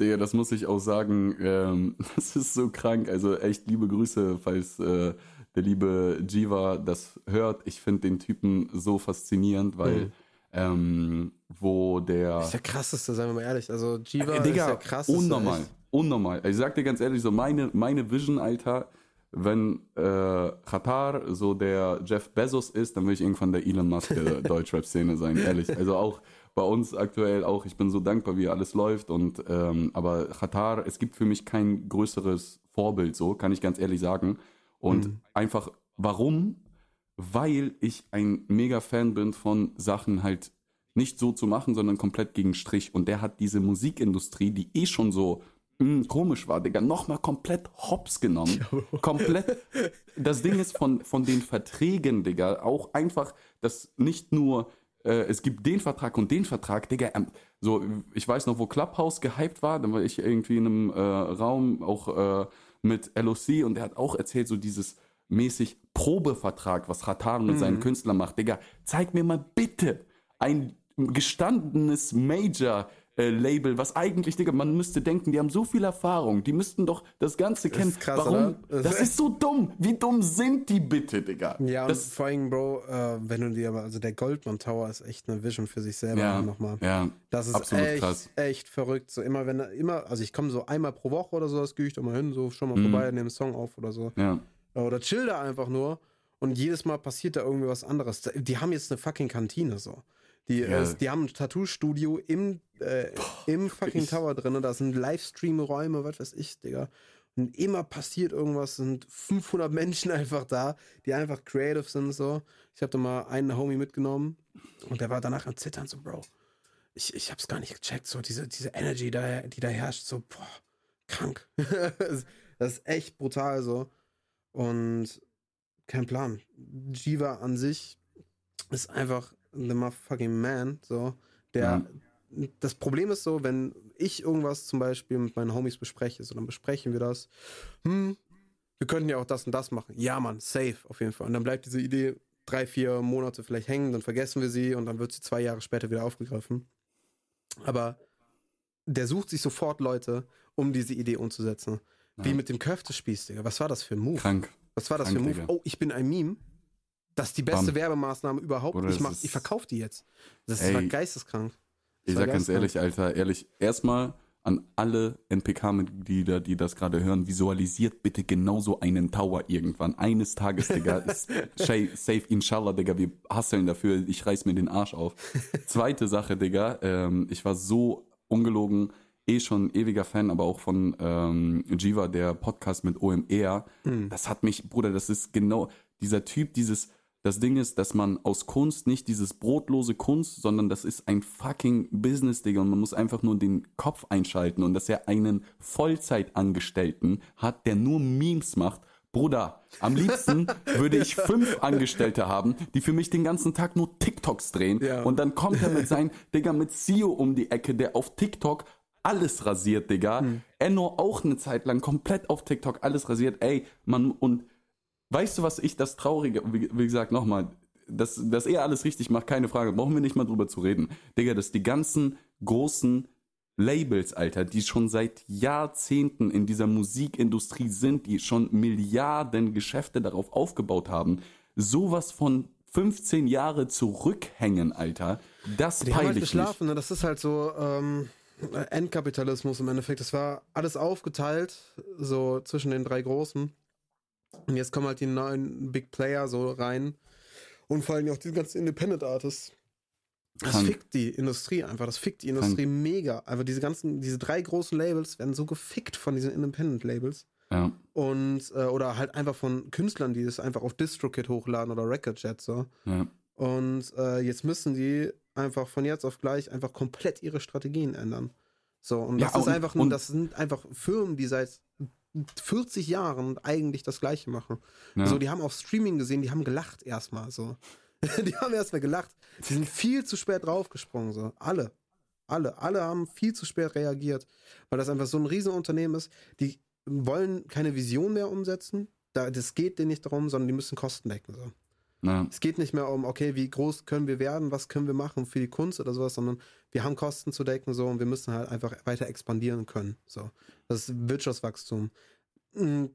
Digga, das muss ich auch sagen, ähm, das ist so krank. Also echt liebe Grüße, falls äh, der liebe Jiva das hört. Ich finde den Typen so faszinierend, weil
Mhm.
Ähm, wo der...
Das ist der krasseste, seien wir mal ehrlich. Also Jiva
Äh,
ist
Digga,
der krasseste.
unnormal.
echt.
Unnormal. Ich sag dir ganz ehrlich, so meine, meine Vision, Alter, wenn äh, Qatar so der Jeff Bezos ist, dann will ich irgendwann der Elon Musk der Deutschrap-Szene sein, ehrlich. Also auch bei uns aktuell auch, ich bin so dankbar, wie alles läuft und ähm, aber Qatar, es gibt für mich kein größeres Vorbild, so kann ich ganz ehrlich sagen. Und
Mhm.
einfach, warum? Weil ich ein mega Fan bin von Sachen halt nicht so zu machen, sondern komplett gegen Strich. Und der hat diese Musikindustrie, die eh schon so mh, komisch war, Digga, nochmal komplett hops genommen. komplett. Das Ding ist von, von den Verträgen, Digga, auch einfach, dass nicht nur äh, es gibt den Vertrag und den Vertrag, Digga, ähm, so, ich weiß noch, wo Clubhouse gehypt war, dann war ich irgendwie in einem äh, Raum auch äh, mit LOC und der hat auch erzählt, so dieses mäßig Probevertrag, was Ratan mit seinen Künstlern macht. Digga, zeig mir mal bitte ein gestandenes Major äh, Label, was eigentlich, Digga, man müsste denken, die haben so viel Erfahrung, die müssten doch das Ganze kennen.
ist krass,
Warum?
oder?
Das ist so dumm. Wie dumm sind die bitte, Digga?
Ja, und
das,
vor allem, Bro, äh, wenn du dir aber, also der Goldman Tower ist echt eine Vision für sich selber
ja,
nochmal.
ja,
Das ist
absolut
echt,
krass.
echt verrückt. So immer, wenn er immer, also ich komme so einmal pro Woche oder so, das gehe ich da mal hin, so schon mal
Mhm.
vorbei, nehme einen Song auf oder so.
Ja,
Oder chill da einfach nur und jedes Mal passiert da irgendwie was anderes. Die haben jetzt eine fucking Kantine so. Die,
Ja.
äh, die haben ein Tattoo-Studio im, äh, im fucking
ich-
Tower drin. Da sind Livestream-Räume, was weiß ich, Digga. Und immer passiert irgendwas, sind 500 Menschen einfach da, die einfach creative sind so. Ich habe da mal einen Homie mitgenommen und der war danach am Zittern so, Bro. Ich, ich hab's gar nicht gecheckt, so diese, diese Energy, da, die da herrscht, so, boah, krank. das ist echt brutal so. Und kein Plan. Jiva an sich ist einfach the motherfucking man, so. Der, das Problem ist so, wenn ich irgendwas zum Beispiel mit meinen Homies bespreche, so dann besprechen wir das. Hm, wir könnten ja auch das und das machen. Ja, Mann, safe, auf jeden Fall. Und dann bleibt diese Idee drei, vier Monate vielleicht hängen, dann vergessen wir sie und dann wird sie zwei Jahre später wieder aufgegriffen. Aber der sucht sich sofort Leute, um diese Idee umzusetzen. Wie mit dem Köftespieß, Digga. Was war das für ein Move?
krank.
Was war das
Krank,
für ein Move?
Digga.
Oh, ich bin ein Meme. Das ist die beste
Bam.
Werbemaßnahme überhaupt.
Oder
ich mach, ich verkaufe die jetzt. Das
Ey.
war geisteskrank.
Ich
Das war
sag ganz ehrlich, Alter, ehrlich, erstmal an alle NPK-Mitglieder, die das gerade hören, visualisiert bitte genauso einen Tower irgendwann. Eines Tages, Digga, ist safe, inshallah, Digga, wir hasseln dafür, ich reiß mir den Arsch auf. Zweite Sache, Digga, ähm, ich war so ungelogen, eh schon ewiger Fan, aber auch von ähm, Jiva, der Podcast mit OMR.
Mhm.
Das hat mich, Bruder, das ist genau dieser Typ, dieses, das Ding ist, dass man aus Kunst nicht dieses brotlose Kunst, sondern das ist ein fucking Business, Digga, und man muss einfach nur den Kopf einschalten und dass er einen Vollzeitangestellten hat, der nur Memes macht, Bruder, am liebsten würde ich fünf Angestellte haben, die für mich den ganzen Tag nur TikToks drehen.
Ja.
Und dann kommt er mit seinem, Digga, mit Sio um die Ecke, der auf TikTok alles rasiert, Digga.
Hm.
Enno auch eine Zeit lang komplett auf TikTok alles rasiert. Ey, man, und weißt du, was ich das Traurige, wie, wie gesagt, nochmal, dass, dass er alles richtig macht, keine Frage, brauchen wir nicht mal drüber zu reden. Digga, dass die ganzen großen Labels, Alter, die schon seit Jahrzehnten in dieser Musikindustrie sind, die schon Milliarden Geschäfte darauf aufgebaut haben, sowas von 15 Jahre zurückhängen, Alter, das
Die haben
peile
halt
ich nicht.
geschlafen, ne? das ist halt so ähm, Endkapitalismus im Endeffekt. Das war alles aufgeteilt, so zwischen den drei Großen. Und jetzt kommen halt die neuen Big Player so rein. Und vor allem auch die ganzen Independent Artists. Das
Krank.
fickt die Industrie einfach, das fickt die Industrie mega. Also diese ganzen, diese drei großen Labels werden so gefickt von diesen Independent Labels.
Ja,
Und, äh, oder halt einfach von Künstlern, die das einfach auf DistroKid hochladen oder Recordjet so.
ja,
Und äh, jetzt müssen die einfach von jetzt auf gleich einfach komplett ihre Strategien ändern. So, und
Ja,
das ist
und-
einfach,
und-
das sind einfach Firmen, die seit 40 Jahren eigentlich das Gleiche machen.
ja.
So, die haben auf Streaming gesehen, die haben gelacht erstmal so. die haben erstmal gelacht. Die sind viel zu spät draufgesprungen, so. Alle. Alle. Alle haben viel zu spät reagiert. Weil das einfach so ein Riesenunternehmen ist. Die wollen keine Vision mehr umsetzen. Da, das geht denen nicht darum, sondern die müssen Kosten decken. So.
Ja.
Es geht nicht mehr um, okay, wie groß können wir werden, was können wir machen für die Kunst oder sowas, sondern wir haben Kosten zu decken so und wir müssen halt einfach weiter expandieren können. So. Das ist Wirtschaftswachstum. Mm,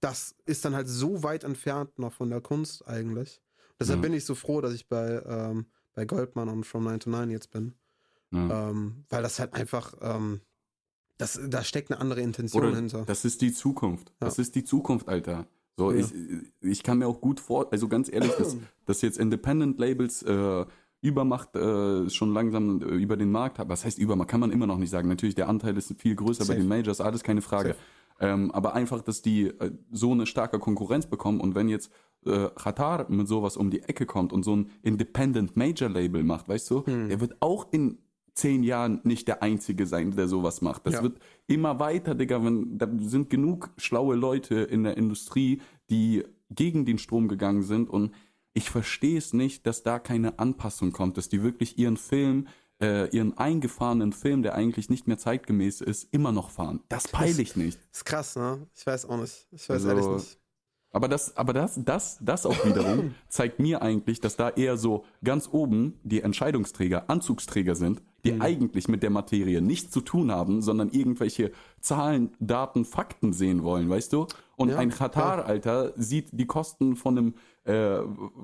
Das ist dann halt so weit entfernt noch von der Kunst eigentlich. Deshalb
Ja.
bin ich so froh, dass ich bei, ähm, bei Goldman und From 9 to 9 jetzt bin.
ja.
Ähm, weil das halt einfach, ähm, das, da steckt eine andere Intention
Oder
hinter.
das ist die Zukunft.
Ja.
Das ist die Zukunft, Alter. So,
Ja.
ich, ich kann mir auch gut vor, also ganz ehrlich, dass, dass jetzt Independent Labels äh, Übermacht äh, schon langsam äh, über den Markt haben. Was heißt Übermacht? Kann man immer noch nicht sagen. Natürlich, der Anteil ist viel größer bei
Safe.
den Majors, alles keine Frage. Ähm, aber einfach, dass die äh, so eine starke Konkurrenz bekommen und wenn jetzt äh, Qatar mit sowas um die Ecke kommt und so ein Independent Major Label macht, weißt du,
Hm.
der wird auch in zehn Jahren nicht der Einzige sein, der sowas macht. Das
Ja.
wird immer weiter, Digga. Wenn, da sind genug schlaue Leute in der Industrie, die gegen den Strom gegangen sind und ich verstehe es nicht, dass da keine Anpassung kommt, dass die wirklich ihren Film, äh, ihren eingefahrenen Film, der eigentlich nicht mehr zeitgemäß ist, immer noch fahren. Das peile ich nicht.
ist krass, ne? Ich weiß auch nicht. Ich weiß
Also,
ehrlich nicht.
Aber das, aber das, das, das auch wiederum zeigt mir eigentlich, dass da eher so ganz oben die Entscheidungsträger, Anzugsträger sind, die
Mhm.
eigentlich mit der Materie nichts zu tun haben, sondern irgendwelche Zahlen, Daten, Fakten sehen wollen, weißt du? Und
Ja,
ein Katar, Alter, sieht die Kosten von einem, äh,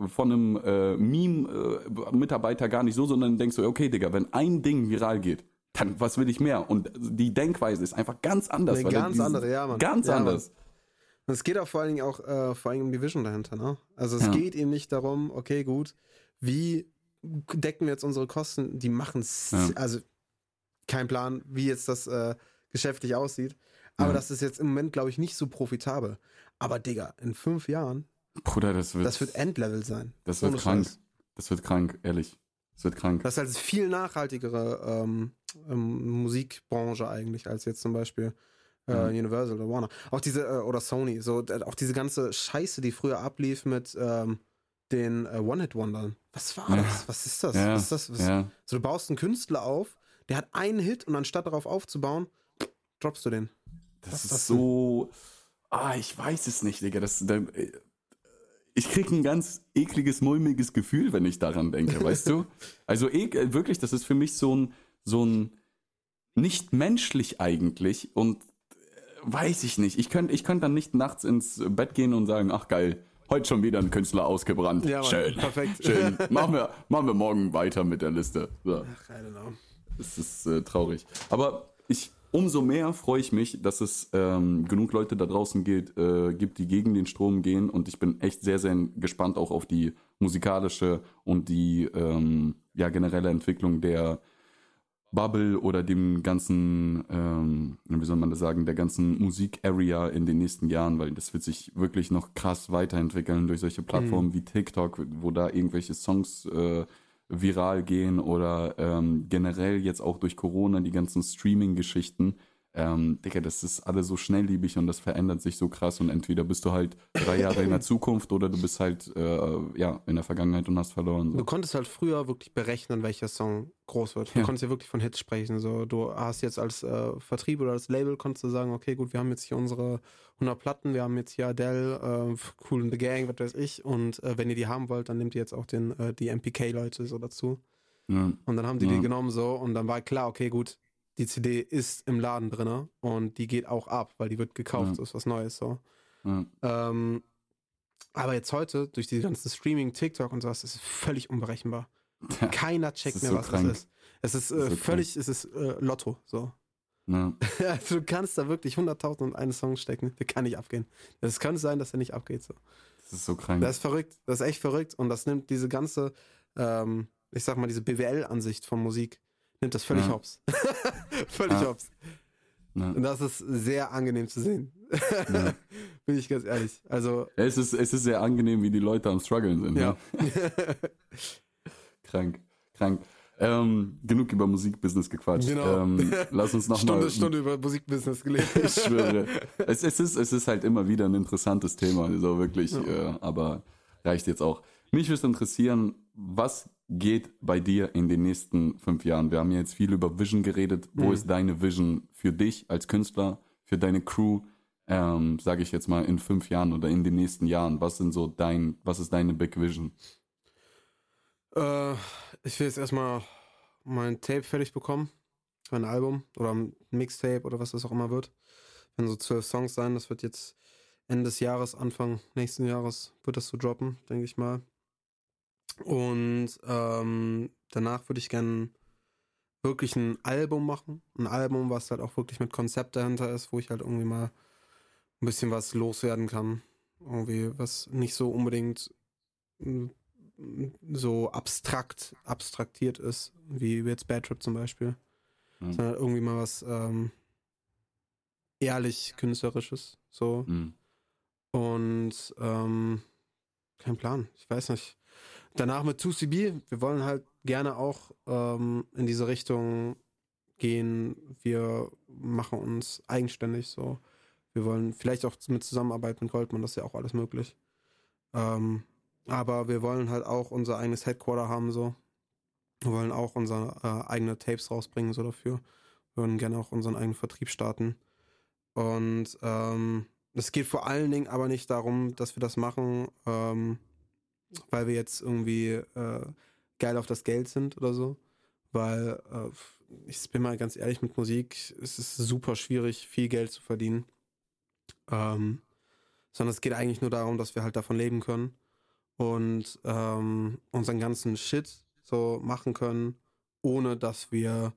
von einem äh, Meme-Mitarbeiter gar nicht so, sondern denkst du, okay, Digga, wenn ein Ding viral geht, dann was will ich mehr? Und die Denkweise ist einfach ganz anders. Er
ganz andere, ja, Mann.
Ganz
Ja, Mann.
anders.
Und es geht auch vor allen Dingen auch äh, vor allem um die Vision dahinter, ne? Also es
Ja.
geht ihm nicht darum, okay, gut, wie decken wir jetzt unsere Kosten? Die machen es,
Ja.
also kein Plan, wie jetzt das äh, geschäftlich aussieht. Aber
Ja.
das ist jetzt im Moment, glaube ich, nicht so profitabel. Aber Digga, in fünf Jahren,
Bruder, das wird,
das wird Endlevel sein.
das wird krank.
Scheiß.
Das wird krank, ehrlich. Das wird krank.
Das ist halt viel nachhaltigere ähm, ähm, Musikbranche eigentlich, als jetzt zum Beispiel äh,
Ja.
Universal oder Warner. Auch diese, äh, oder Sony, so, auch diese ganze Scheiße, die früher ablief mit ähm, den äh, One-Hit-Wondern. Was war
Ja.
das? Was ist das?
ja,
Was ist das? Was,
ja.
So, du baust einen Künstler auf, der hat einen Hit und anstatt darauf aufzubauen, droppst du den.
Das
Was ist das
so. Ah, ich weiß es nicht, Digga. Das, da, äh, ich krieg ein ganz ekliges, mulmiges Gefühl, wenn ich daran denke, weißt du? Also ek, äh, wirklich, das ist für mich so ein, so ein nicht menschlich eigentlich und äh, weiß ich nicht. Ich könnte ich könnt dann nicht nachts ins Bett gehen und sagen, ach geil, heute schon wieder ein Künstler ausgebrannt.
Ja, Mann,
Schön.
perfekt.
Schön. Machen wir, machen wir morgen weiter mit der Liste. So.
Ach, I don't know.
Es ist äh, traurig. Aber ich, umso mehr freue ich mich, dass es ähm, genug Leute da draußen geht, äh, gibt, die gegen den Strom gehen. Und ich bin echt sehr, sehr gespannt auch auf die musikalische und die ähm, ja, generelle Entwicklung der Bubble oder dem ganzen, ähm, wie soll man das sagen, der ganzen Musik-Area in den nächsten Jahren, weil das wird sich wirklich noch krass weiterentwickeln durch solche Plattformen wie TikTok, wo da irgendwelche Songs äh, viral gehen oder ähm, generell jetzt auch durch Corona die ganzen Streaming-Geschichten. Ähm, Digga, das ist alles so schnelllebig und das verändert sich so krass und entweder bist du halt drei Jahre in der Zukunft oder du bist halt äh, ja in der Vergangenheit und hast verloren. So.
Du konntest halt früher wirklich berechnen, welcher Song groß wird. Du
Ja.
konntest ja wirklich von Hits sprechen. So, du hast jetzt als äh, Vertrieb oder als Label konntest du sagen, okay, gut, wir haben jetzt hier unsere 100 Platten, wir haben jetzt hier Adele, äh, Cool in the Gang, was weiß ich. Und äh, wenn ihr die haben wollt, dann nehmt ihr jetzt auch den, äh, die MPK-Leute so dazu.
Ja.
Und dann haben die
Ja.
die genommen so und dann war klar, okay, gut, die CD ist im Laden drinne und die geht auch ab, weil die wird gekauft,
Ja.
ist was Neues so.
Ja.
Ähm, aber jetzt heute, durch die ganzen Streaming, TikTok und sowas, ist es völlig unberechenbar.
Ja.
Keiner checkt mehr,
so
was
krank.
das ist. Es ist, äh,
so
völlig, es ist äh, Lotto, so.
Ja.
Also du kannst da wirklich 100.000 und einen Song stecken, der kann nicht abgehen. Es kann sein, dass er nicht abgeht, so.
Das ist so krank.
Das ist verrückt, das ist echt verrückt und das nimmt diese ganze, ähm, ich sag mal, diese BWL-Ansicht von Musik, nimmt das völlig
Ja.
hops. völlig
Ja.
hops.
ja.
Und das ist sehr angenehm zu sehen.
Ja.
Bin ich ganz ehrlich. Also,
Es, ist, es ist sehr angenehm, wie die Leute am struggeln sind.
ja.
Ja. Krank, krank. Ähm, genug über Musikbusiness gequatscht.
Genau.
Ähm, lass uns noch
Stunde,
mal.
Stunde über Musikbusiness gelesen.
Ich schwöre. Es, es, ist, es ist halt immer wieder ein interessantes Thema, so wirklich. Äh, aber reicht jetzt auch. Mich würde interessieren, was geht bei dir in den nächsten fünf Jahren? Wir haben ja jetzt viel über Vision geredet. Wo
Mhm.
ist deine Vision für dich als Künstler, für deine Crew? Ähm, Sage ich jetzt mal in fünf Jahren oder in den nächsten Jahren. Was sind so dein, was ist deine Big Vision?
Äh, ich will jetzt erstmal mein Tape fertig bekommen. Mein Album oder ein Mixtape oder was das auch immer wird. Werden so zwölf Songs sein. Das wird jetzt Ende des Jahres, Anfang nächsten Jahres wird das so droppen, denke ich mal. Und ähm, danach würde ich gerne wirklich ein Album machen. Ein Album, was halt auch wirklich mit Konzept dahinter ist, wo ich halt irgendwie mal ein bisschen was loswerden kann. Irgendwie, was nicht so unbedingt mm, so abstrakt, abstraktiert ist, wie jetzt Bad Trip zum Beispiel.
Ja.
Sondern irgendwie mal was ähm, ehrlich künstlerisches. So.
Mhm.
Und ähm, kein Plan, ich weiß nicht. Danach mit 2CB, wir wollen halt gerne auch ähm, in diese Richtung gehen. Wir machen uns eigenständig so. Wir wollen vielleicht auch mit Zusammenarbeit mit Goldman, das ist ja auch alles möglich. Ähm, aber wir wollen halt auch unser eigenes Headquarter haben so. Wir wollen auch unsere äh, eigene Tapes rausbringen so dafür. Wir würden gerne auch unseren eigenen Vertrieb starten. Und ähm, es geht vor allen Dingen aber nicht darum, dass wir das machen, ähm, weil wir jetzt irgendwie äh, geil auf das Geld sind oder so. Weil, äh, ich bin mal ganz ehrlich mit Musik, es ist super schwierig, viel Geld zu verdienen. Ähm, sondern es geht eigentlich nur darum, dass wir halt davon leben können und ähm, unseren ganzen Shit so machen können, ohne dass wir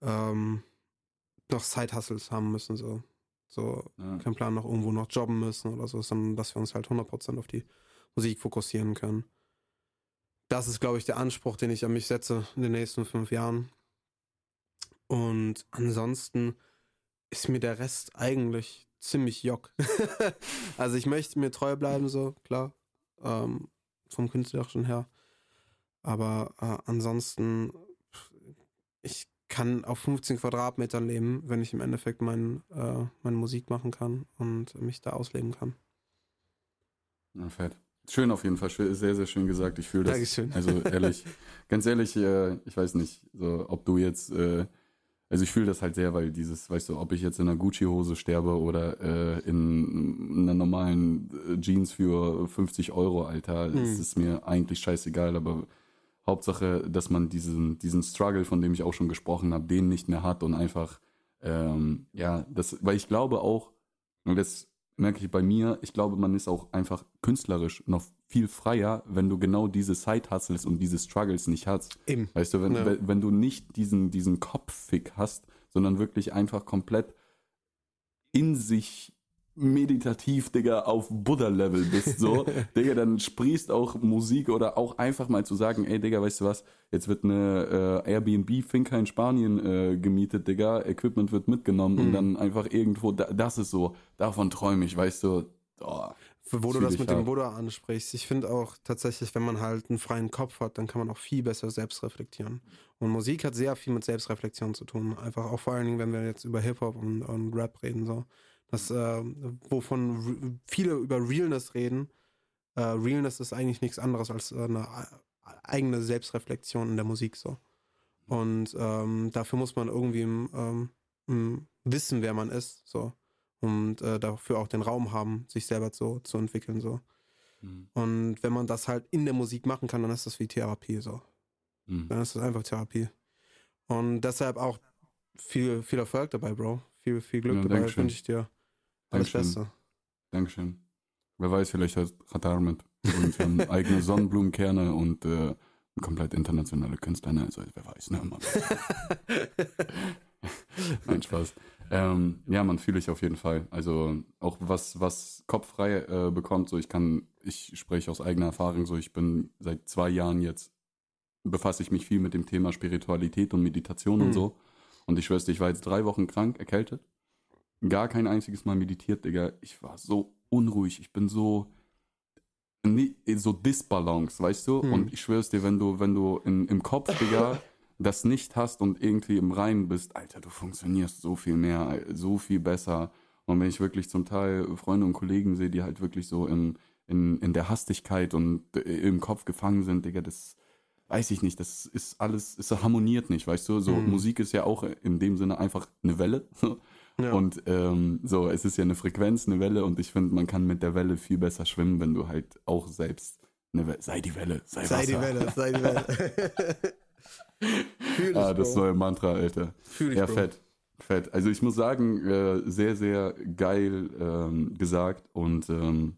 ähm, noch Side-Hustles haben müssen. So. so
Ja.
kein Plan noch irgendwo noch jobben müssen oder so, sondern dass wir uns halt 100% auf die Musik fokussieren können. Das ist, glaube ich, der Anspruch, den ich an mich setze in den nächsten fünf Jahren. Und ansonsten ist mir der Rest eigentlich ziemlich jock. also ich möchte mir treu bleiben, so, klar. Ähm, vom Künstlerischen her. Aber äh, ansonsten, ich kann auf 15 Quadratmetern leben, wenn ich im Endeffekt mein, äh, meine Musik machen kann und mich da ausleben kann.
Ja, fett. Schön auf jeden Fall, sehr, sehr schön gesagt. Ich fühle das.
Dankeschön.
Also ehrlich, ganz ehrlich, äh, ich weiß nicht, so, ob du jetzt, äh, also ich fühle das halt sehr, weil dieses, weißt du, ob ich jetzt in einer Gucci-Hose sterbe oder äh, in einer normalen Jeans für 50 Euro, Alter, das
Mhm.
ist mir eigentlich scheißegal, aber Hauptsache, dass man diesen, diesen Struggle, von dem ich auch schon gesprochen habe, den nicht mehr hat und einfach, ähm, ja, das, weil ich glaube auch, und das merke ich bei mir, ich glaube, man ist auch einfach künstlerisch noch viel freier, wenn du genau diese Side-Hustles und diese Struggles nicht hast.
Eben.
Weißt du, wenn,
Ja.
wenn, wenn du nicht diesen, diesen Kopffick hast, sondern wirklich einfach komplett in sich meditativ, Digga, auf Buddha-Level bist, so, Digga, dann sprießt auch Musik oder auch einfach mal zu sagen, ey, Digga, weißt du was, jetzt wird eine äh, Airbnb-Finca in Spanien äh, gemietet, Digga, Equipment wird mitgenommen und
Mhm.
dann einfach irgendwo, da, das ist so, davon träume ich, weißt du, oh,
Wo du das mit dem
auch.
Buddha ansprichst. Ich finde auch tatsächlich, wenn man halt einen freien Kopf hat, dann kann man auch viel besser selbst reflektieren. Und Musik hat sehr viel mit Selbstreflexion zu tun. Einfach auch vor allen Dingen, wenn wir jetzt über Hip-Hop und, und Rap reden, so. Das, äh, wovon viele über Realness reden. Äh, Realness ist eigentlich nichts anderes als äh, eine e- eigene Selbstreflexion in der Musik, so. Und ähm, dafür muss man irgendwie ähm, ähm, wissen, wer man ist, so und äh, dafür auch den Raum haben, sich selber so zu entwickeln so.
Mhm.
Und wenn man das halt in der Musik machen kann, dann ist das wie Therapie so.
Mhm.
Dann ist das einfach Therapie. Und deshalb auch viel, viel Erfolg dabei, Bro. Viel, viel Glück
Ja,
dabei wünsche ich dir.
Dankeschön.
Beste.
Dankeschön. Wer weiß, vielleicht hat Radar mit und haben eigene Sonnenblumenkerne und äh, komplett internationale Künstler. Ne? Also, wer weiß, ne? Nein, Spaß. Ähm, ja, man fühle ich auf jeden Fall. Also auch was, was kopffrei äh, bekommt, so ich kann, ich spreche aus eigener Erfahrung, so ich bin seit zwei Jahren jetzt, befasse ich mich viel mit dem Thema Spiritualität und Meditation und
Mhm.
so. Und ich schwör's dir, ich war jetzt drei Wochen krank, erkältet. Gar kein einziges Mal meditiert, Digga. Ich war so unruhig, ich bin so, so Disbalance, weißt du?
Mhm.
Und ich schwör's dir, wenn du, wenn du in, im Kopf, Digga, das nicht hast und irgendwie im Reinen bist, Alter, du funktionierst so viel mehr, so viel besser. Und wenn ich wirklich zum Teil Freunde und Kollegen sehe, die halt wirklich so in, in, in der Hastigkeit und äh, im Kopf gefangen sind, Digga, das weiß ich nicht, das ist alles, es harmoniert nicht, weißt du? So,
Mhm.
Musik ist ja auch in dem Sinne einfach eine Welle.
Ja.
Und ähm, so, es ist ja eine Frequenz, eine Welle und ich finde, man kann mit der Welle viel besser schwimmen, wenn du halt auch selbst eine Welle, sei die Welle, sei,
sei
Wasser.
die Welle, sei die Welle. Fühl
Ah, das
Bro.
neue Mantra, Alter.
Fühl dich,
Ja,
Bro.
fett. Fett. Also ich muss sagen, äh, sehr, sehr geil ähm, gesagt. Und ähm,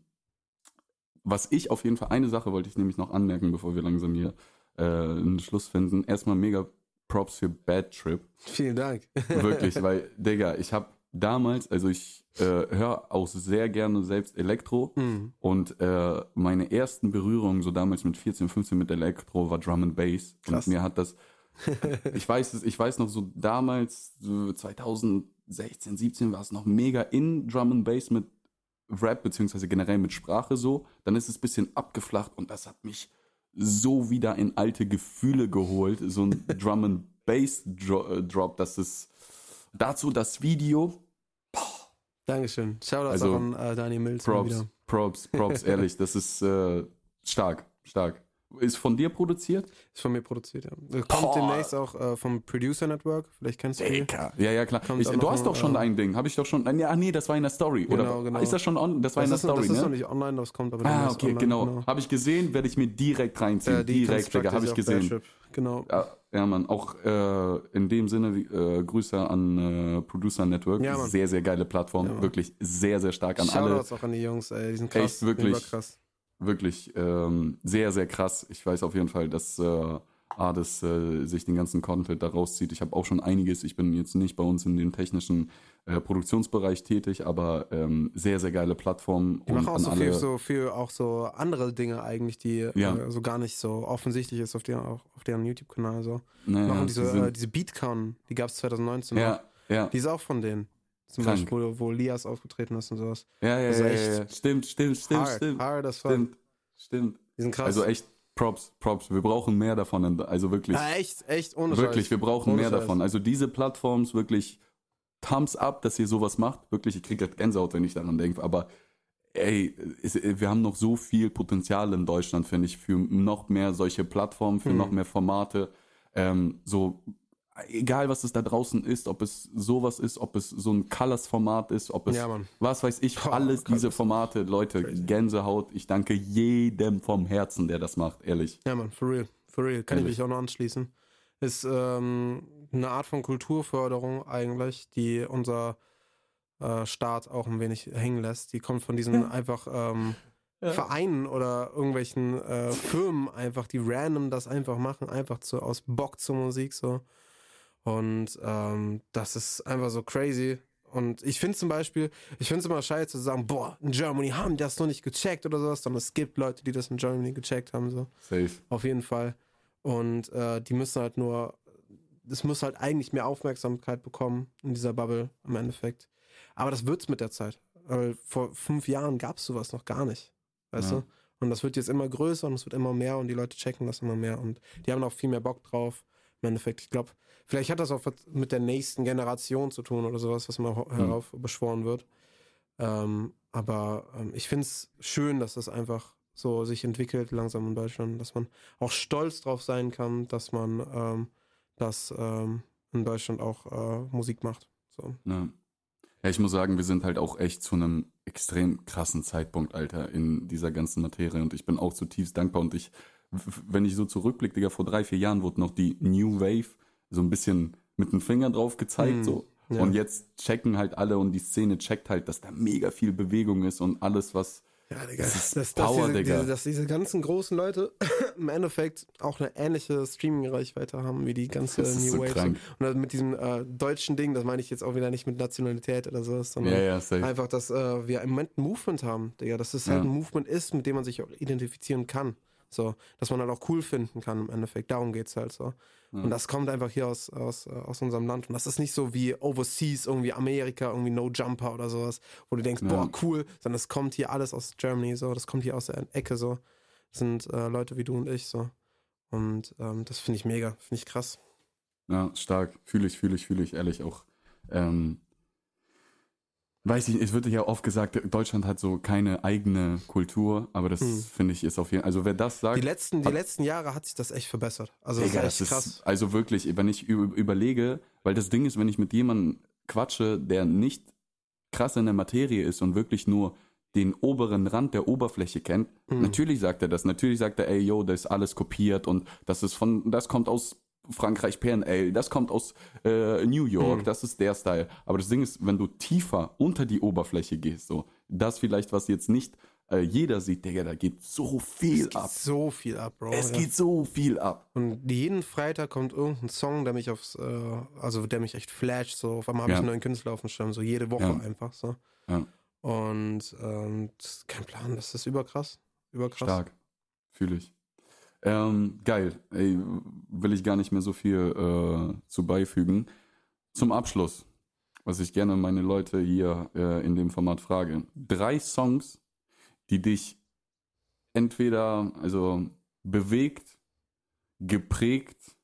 was ich auf jeden Fall, eine Sache wollte ich nämlich noch anmerken, bevor wir langsam hier äh, einen Schluss finden. Erstmal mega Props für Bad Trip.
Vielen Dank.
Wirklich, weil, Digga, ich habe damals, also ich äh, höre auch sehr gerne selbst Elektro.
Mhm.
Und äh, meine ersten Berührungen, so damals mit 14, 15 mit Elektro, war Drum and Bass.
Krass.
Und mir hat das, ich weiß es, ich weiß noch so damals, so 2016, 17 war es noch mega in Drum and Bass mit Rap, beziehungsweise generell mit Sprache so. Dann ist es ein bisschen abgeflacht und das hat mich so wieder in alte Gefühle geholt. So ein Drum and Bass äh, Drop, das ist dazu das Video.
Dankeschön. Shoutouts
Also,
auch an äh, Daniel Mills.
Props,
wieder.
Props, Props, ehrlich, das ist äh, stark, stark. Ist von dir produziert?
Ist von mir produziert, ja. Kommt
Boah.
demnächst auch äh, vom Producer Network. Vielleicht kennst du die.
Ja, ja, klar. Ich, du
noch
hast doch schon
äh,
ein Ding. Habe ich doch schon. Ja, nee, das war in der Story.
Genau,
oder
genau.
ist das schon on? Das war in der
Das, ist, noch-
Story,
das ist noch
ne?
nicht online, das kommt aber
Ah, okay,
online,
genau. Habe ich gesehen, werde ich mir direkt reinziehen.
Äh,
direkt, Digga, habe ich gesehen.
Genau.
Ja, ja, Mann. Auch äh, in dem Sinne, äh, Grüße an äh, Producer Network.
Ja,
sehr, sehr geile Plattform.
Ja.
Wirklich sehr, sehr stark an alle.
Shoutouts auch an die Jungs, ey. Die sind krass.
Echt, wirklich.
Die sind krass.
Wirklich ähm, sehr, sehr krass. Ich weiß auf jeden Fall, dass äh, Ades äh, sich den ganzen Content da rauszieht. Ich habe auch schon einiges. Ich bin jetzt nicht bei uns in dem technischen äh, Produktionsbereich tätig, aber ähm, sehr, sehr geile Plattform.
Die machen auch so viel, so viel, auch so andere Dinge eigentlich, die
Ja.
äh, so gar nicht so offensichtlich ist auf deren, auch auf deren YouTube-Kanal. So.
naja,
machen diese,
sind-
äh, diese Beatcon, die gab es 2019 noch.
ja, ja,
Die ist auch von denen. Zum
Krank.
Beispiel, wo, wo Lias aufgetreten ist und sowas.
ja, ja,
ist
ja, ja, ja. Stimmt, stimmt, stimmt,
hard,
stimmt.
hard as fuck.
Stimmt, stimmt.
Die sind krass.
Also echt Props, Props. Wir brauchen mehr davon. Also wirklich.
ja, echt, echt, ohne
Wirklich,
Scheiß.
wir brauchen
Ohne
mehr
Scheiß.
davon. Also diese Plattforms wirklich Thumbs up, dass ihr sowas macht. Wirklich, ich kriege Gänsehaut, wenn ich daran denke. Aber ey, wir haben noch so viel Potenzial in Deutschland, finde ich, für noch mehr solche Plattformen, für
Mhm.
noch mehr Formate. Ähm, so, egal was es da draußen ist, ob es sowas ist, ob es so ein Colors-Format ist, ob es
Ja,
was weiß ich,
Boah,
alles
Colors.
diese Formate, Leute,
Crazy.
Gänsehaut. Ich danke jedem vom Herzen, der das macht, ehrlich.
Ja, Mann, for real. For real. Kann
Ehrlich.
ich mich auch noch anschließen. Ist ähm, eine Art von Kulturförderung eigentlich, die unser äh, Staat auch ein wenig hängen lässt. Die kommt von diesen einfach ähm, Vereinen oder irgendwelchen äh, Firmen einfach, die random das einfach machen, einfach zu, aus Bock zur Musik so. Und ähm, das ist einfach so crazy. Und ich finde zum Beispiel, ich finde es immer scheiße zu sagen, boah, in Germany haben die das noch nicht gecheckt oder sowas, sondern es gibt Leute, die das in Germany gecheckt haben, so.
Safe.
Auf jeden Fall. Und äh, die müssen halt nur, es muss halt eigentlich mehr Aufmerksamkeit bekommen in dieser Bubble im Endeffekt. Aber das wird's mit der Zeit. Weil vor fünf Jahren gab es sowas noch gar nicht. Weißt
Ja.
du? Und das wird jetzt immer größer und es wird immer mehr und die Leute checken das immer mehr und die haben auch viel mehr Bock drauf. Im Endeffekt, ich glaube, vielleicht hat das auch mit der nächsten Generation zu tun oder sowas, was immer ho- herauf beschworen wird. Ähm, aber ähm, ich finde es schön, dass das einfach so sich entwickelt langsam in Deutschland, dass man auch stolz drauf sein kann, dass man ähm, das ähm, in Deutschland auch äh, Musik macht. So.
Ja. ja, ich muss sagen, wir sind halt auch echt zu einem extrem krassen Zeitpunkt, Alter, in dieser ganzen Materie. Und ich bin auch zutiefst dankbar. Und ich, wenn ich so zurückblicke, Digga, vor drei, vier Jahren wurde noch die New Wave so ein bisschen mit dem Finger drauf gezeigt.
Hm,
so.
ja.
Und jetzt checken halt alle und die Szene checkt halt, dass da mega viel Bewegung ist und alles, was.
Ja, Digga.
Das ist
dass,
Power,
diese,
Digga.
Diese, dass diese ganzen großen Leute im Endeffekt auch eine ähnliche Streaming-Reichweite haben wie die ganze
Das
New
so
Wave.
krank.
Und mit diesem äh, deutschen Ding, das meine ich jetzt auch wieder nicht mit Nationalität oder sowas, sondern
Ja, ja,
einfach, dass äh, wir im Moment ein Movement haben, Digga. Dass es halt
Ja.
ein Movement ist, mit dem man sich auch identifizieren kann. So, dass man halt auch cool finden kann im Endeffekt. Darum geht's halt so.
Ja.
Und das kommt einfach hier aus, aus, äh, aus unserem Land. Und das ist nicht so wie Overseas, irgendwie Amerika, irgendwie No Jumper oder sowas, wo du denkst,
Ja.
boah, cool, sondern es kommt hier alles aus Germany, so, das kommt hier aus der Ecke, so. Das sind äh, Leute wie du und ich, so. Und ähm, das finde ich mega, finde ich krass.
Ja, stark. Fühle ich, fühle ich, fühle ich, ehrlich auch. Ähm, weiß ich, es wird ja oft gesagt, Deutschland hat so keine eigene Kultur, aber das
Hm.
finde ich ist auf jeden Fall, also wer das sagt,
Die letzten, die letzten Jahre hat sich das echt verbessert. Also das ist echt
ist,
krass.
also wirklich, wenn ich überlege, weil das Ding ist, wenn ich mit jemandem quatsche, der nicht krass in der Materie ist und wirklich nur den oberen Rand der Oberfläche kennt,
Hm.
natürlich sagt er das, natürlich sagt er, ey, yo, das ist alles kopiert und das ist von, das kommt aus Frankreich PNL, das kommt aus äh, New York,
Hm.
das ist der Style. Aber das Ding ist, wenn du tiefer unter die Oberfläche gehst, so, das vielleicht, was jetzt nicht äh, jeder sieht, Digga, da geht so viel
Es geht
ab.
so viel ab, Bro.
Es
ja.
geht so viel ab.
Und jeden Freitag kommt irgendein Song, der mich aufs, äh, also der mich echt flasht. So, auf einmal habe
Ja.
ich einen neuen Künstler auf dem Schirm, so jede Woche
Ja.
einfach so. Und ähm, kein Plan, das ist überkrass. Überkrass.
Stark. Fühle ich. Ähm, geil. Ey, will ich gar nicht mehr so viel äh, zu beifügen. Zum Abschluss, was ich gerne meine Leute hier äh, in dem Format frage. Drei Songs, die dich entweder also bewegt, geprägt,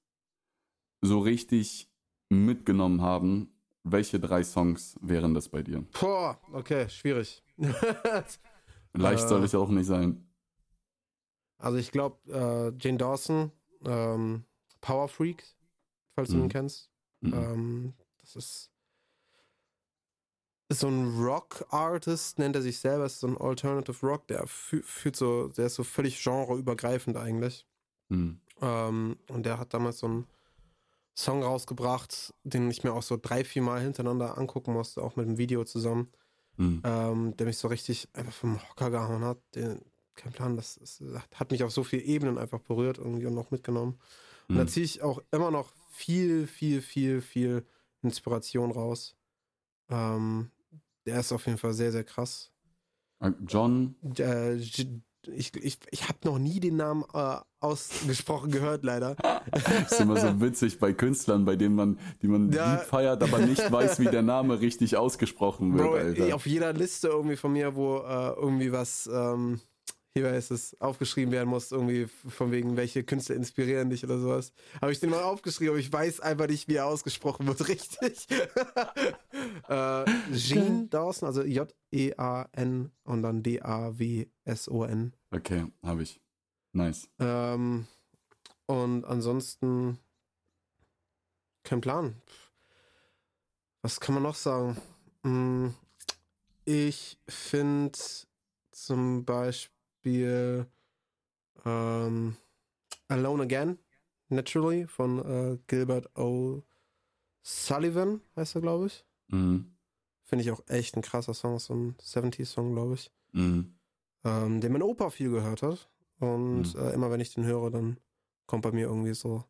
so richtig mitgenommen haben. Welche drei Songs wären das bei dir?
Boah, okay, schwierig.
Leicht soll es auch nicht sein.
Also ich glaube, äh, Jane Dawson, ähm, Power Freak, falls du
Mhm.
ihn kennst.
Mhm.
Ähm, das ist, ist so ein Rock-Artist, nennt er sich selber, ist so ein Alternative Rock, der fü- fühlt so, der ist so völlig genreübergreifend eigentlich.
Mhm.
Ähm, und der hat damals so einen Song rausgebracht, den ich mir auch so drei, vier Mal hintereinander angucken musste, auch mit dem Video zusammen,
Mhm.
ähm, der mich so richtig einfach vom Hocker gehauen hat. Den, kein Plan, das ist, hat mich auf so vielen Ebenen einfach berührt irgendwie und auch mitgenommen. Und da
Mhm.
ziehe ich auch immer noch viel, viel, viel, viel Inspiration raus. Ähm, der ist auf jeden Fall sehr, sehr krass.
John,
Äh, ich ich, ich habe noch nie den Namen äh, ausgesprochen gehört, leider.
ist immer so witzig bei Künstlern, bei denen man, die man
Ja.
lieb feiert, aber nicht weiß, wie der Name richtig ausgesprochen wird,
Bro,
Alter.
auf jeder Liste irgendwie von mir, wo äh, irgendwie was, ähm, hier ist es, aufgeschrieben werden muss, irgendwie von wegen, welche Künstler inspirieren dich oder sowas. Habe ich den mal aufgeschrieben, aber ich weiß einfach nicht, wie er ausgesprochen wird, richtig. äh, Jean Dawson, also J-E-A-N und dann D-A-W-S-O-N.
Okay, habe ich. Nice.
Ähm, und ansonsten kein Plan. Was kann man noch sagen? Hm, Ich finde zum Beispiel ähm, Alone Again, Naturally von äh, Gilbert O'Sullivan, heißt er, glaube ich.
Mhm.
Finde ich auch echt ein krasser Song, so ein 70s-Song, glaube ich.
Mhm.
ähm, den mein Opa viel gehört hat. Und
Mhm.
äh, immer wenn ich den höre, dann kommt bei mir irgendwie so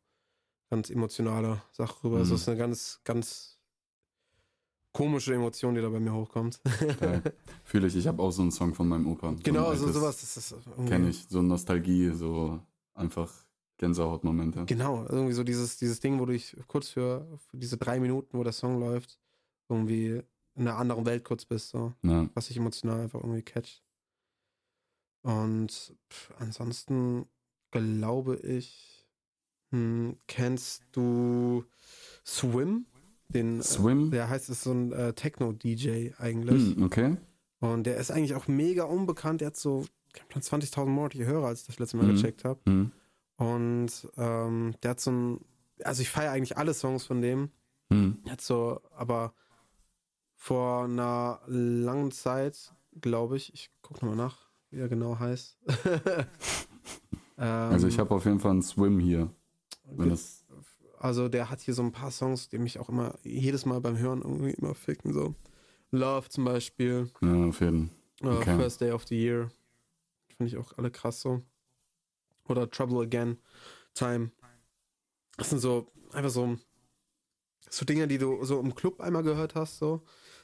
ganz emotionale Sache rüber. Es
Mhm.
ist eine ganz, ganz komische Emotion, die da bei mir hochkommt.
Fühle ich, ich habe auch so einen Song von meinem Opa.
genau,
so
sowas. Das ist irgendwie,
Kenn ich, so Nostalgie, so einfach Gänsehautmomente.
Genau, irgendwie so dieses, dieses Ding, wo du dich kurz für, für diese drei Minuten, wo der Song läuft, irgendwie in einer anderen Welt kurz bist, so,
Ja.
was dich emotional einfach irgendwie catcht. Und pff, ansonsten glaube ich, hm, kennst du Swim? Den,
Swim?
Äh, der heißt, ist so ein äh, Techno-DJ eigentlich.
Hm, okay.
Und der ist eigentlich auch mega unbekannt. Der hat so ich glaub, 20.000 monatliche Hörer, als ich das letzte Mal
Mhm.
gecheckt habe.
Hm.
Und ähm, der hat so ein, also ich feiere eigentlich alle Songs von dem. Der hat so, aber vor einer langen Zeit, glaube ich, ich gucke nochmal nach, wie er genau heißt. ähm,
Also ich habe auf jeden Fall einen Swim hier. Wenn das,
also der hat hier so ein paar Songs, die mich auch immer jedes Mal beim Hören irgendwie immer ficken. So Love zum Beispiel,
ja, auf jeden
äh,
Okay.
First Day of the Year. Finde ich auch alle krass so. Oder Trouble Again, Time. Das sind so einfach so, so Dinge, die du so im Club einmal gehört hast, so.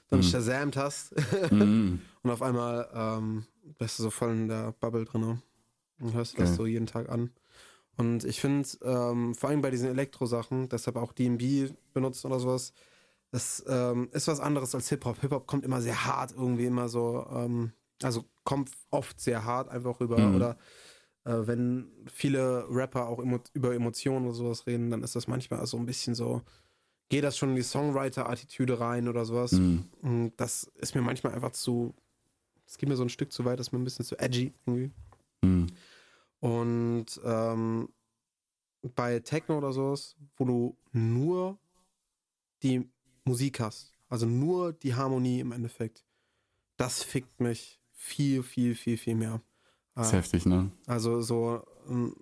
Dann
Mhm.
shazamt hast
Mhm.
und auf einmal ähm, bist du so voll in der Bubble drin und hörst
Geil.
das so jeden Tag an. Und ich finde, ähm, vor allem bei diesen Elektro-Sachen, deshalb auch DB benutzt oder sowas, das ähm, ist was anderes als Hip-Hop. Hip-Hop kommt immer sehr hart, irgendwie immer so, ähm, also kommt oft sehr hart einfach rüber.
Mhm.
Oder äh, wenn viele Rapper auch emo über Emotionen oder sowas reden, dann ist das manchmal so ein bisschen so, geht das schon in die Songwriter-Attitüde rein oder sowas.
Mhm.
Und das ist mir manchmal einfach zu, es geht mir so ein Stück zu weit, das ist mir ein bisschen zu edgy irgendwie.
Mhm.
Und ähm, bei Techno oder sowas, wo du nur die Musik hast, also nur die Harmonie im Endeffekt, das fickt mich viel, viel, viel, viel mehr.
Ist
Äh,
heftig, ne?
also so ähm,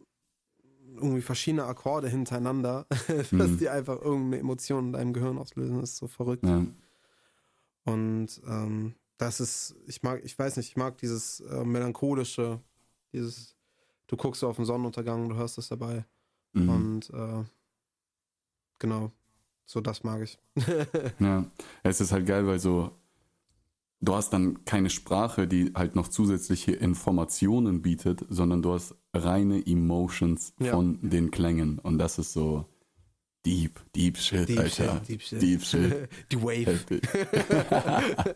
irgendwie verschiedene Akkorde hintereinander, dass
Mhm.
die einfach irgendeine Emotion in deinem Gehirn auslösen, ist so verrückt.
Ja.
Und ähm, das ist, ich mag, ich weiß nicht, ich mag dieses äh, melancholische, dieses, du guckst auf den Sonnenuntergang, du hörst das dabei.
Mhm.
Und äh, genau, so das mag ich.
Ja, es ist halt geil, weil so, du hast dann keine Sprache, die halt noch zusätzliche Informationen bietet, sondern du hast reine Emotions
Ja.
von den Klängen. Und das ist so deep, deep shit, Alter.
Deep Shit.
Deep Shit.
Die Wave.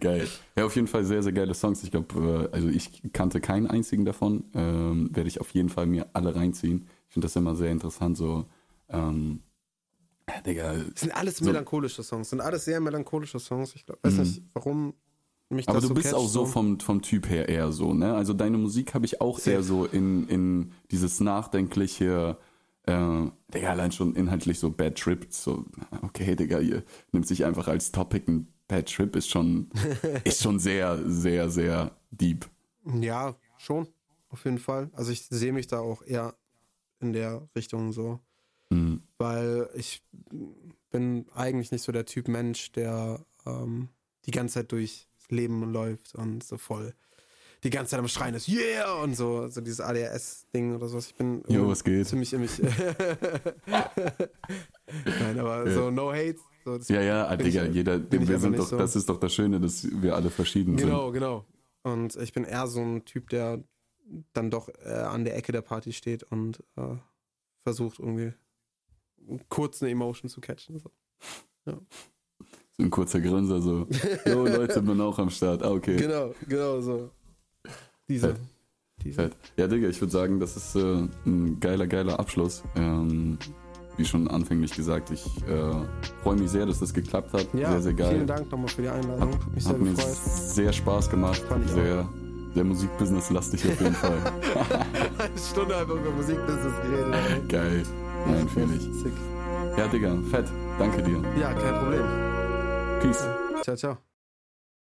Geil. Ja, auf jeden Fall sehr, sehr geile Songs. Ich glaube, äh, also ich kannte keinen einzigen davon. Ähm, Werde ich auf jeden Fall mir alle reinziehen. Ich finde das immer sehr interessant, so, ähm, ja, Digga,
Das sind alles
So.
melancholische Songs, sind alles sehr melancholische Songs. Ich glaub, weiß
Mhm.
nicht, warum mich
Aber
das
du
so
bist
catcht,
auch so vom, vom Typ her eher so, ne? Also deine Musik habe ich auch
Safe.
eher so in, in dieses nachdenkliche, äh, Digga, allein schon inhaltlich so Bad Trip, so, okay, Digga, ihr nimmt sich einfach als Topic ein Bad Trip, ist schon, ist schon sehr, sehr, sehr deep.
Ja, schon, auf jeden Fall. Also ich sehe mich da auch eher in der Richtung so.
Mhm.
weil ich bin eigentlich nicht so der Typ Mensch, der ähm, die ganze Zeit durchs Leben läuft und so voll die ganze Zeit am Schreien ist, yeah! Und so, so dieses ADHS-Ding oder sowas. Ich bin
Jo, was geht?
ziemlich in mich. Nein, aber so no hate. So,
Ja, ja, ah,
bin ich-
Digga, jeder, wir sind doch,
so.
das ist doch das Schöne, dass wir alle verschieden
Genau, genau. Und ich bin eher so ein Typ, der dann doch äh, an der Ecke der Party steht und äh, versucht irgendwie kurz eine Emotion zu catchen. So.
sind. So ein kurzer Grinser, so, jo, Leute, bin auch am Start. Ah, okay.
Genau, genau so. Diese.
Fett.
diese.
Fett. Ja, Digga, ich würde sagen, das ist äh, ein geiler, geiler Abschluss. Ähm, wie schon anfänglich gesagt, ich äh, freue mich sehr, dass das geklappt hat.
Ja,
sehr, sehr geil.
vielen Dank nochmal für die Einladung. Hat mich sehr
Hat mir sehr Spaß gemacht.
Fand ich auch.
sehr, sehr Musikbusiness-lastig auf jeden Fall.
Eine Stunde einfach über Musikbusiness geredet.
Geil. Nein, fühle ich.
Sick.
Ja, Digga, fett. Danke dir.
Ja, kein Problem.
Peace.
Ciao, ciao.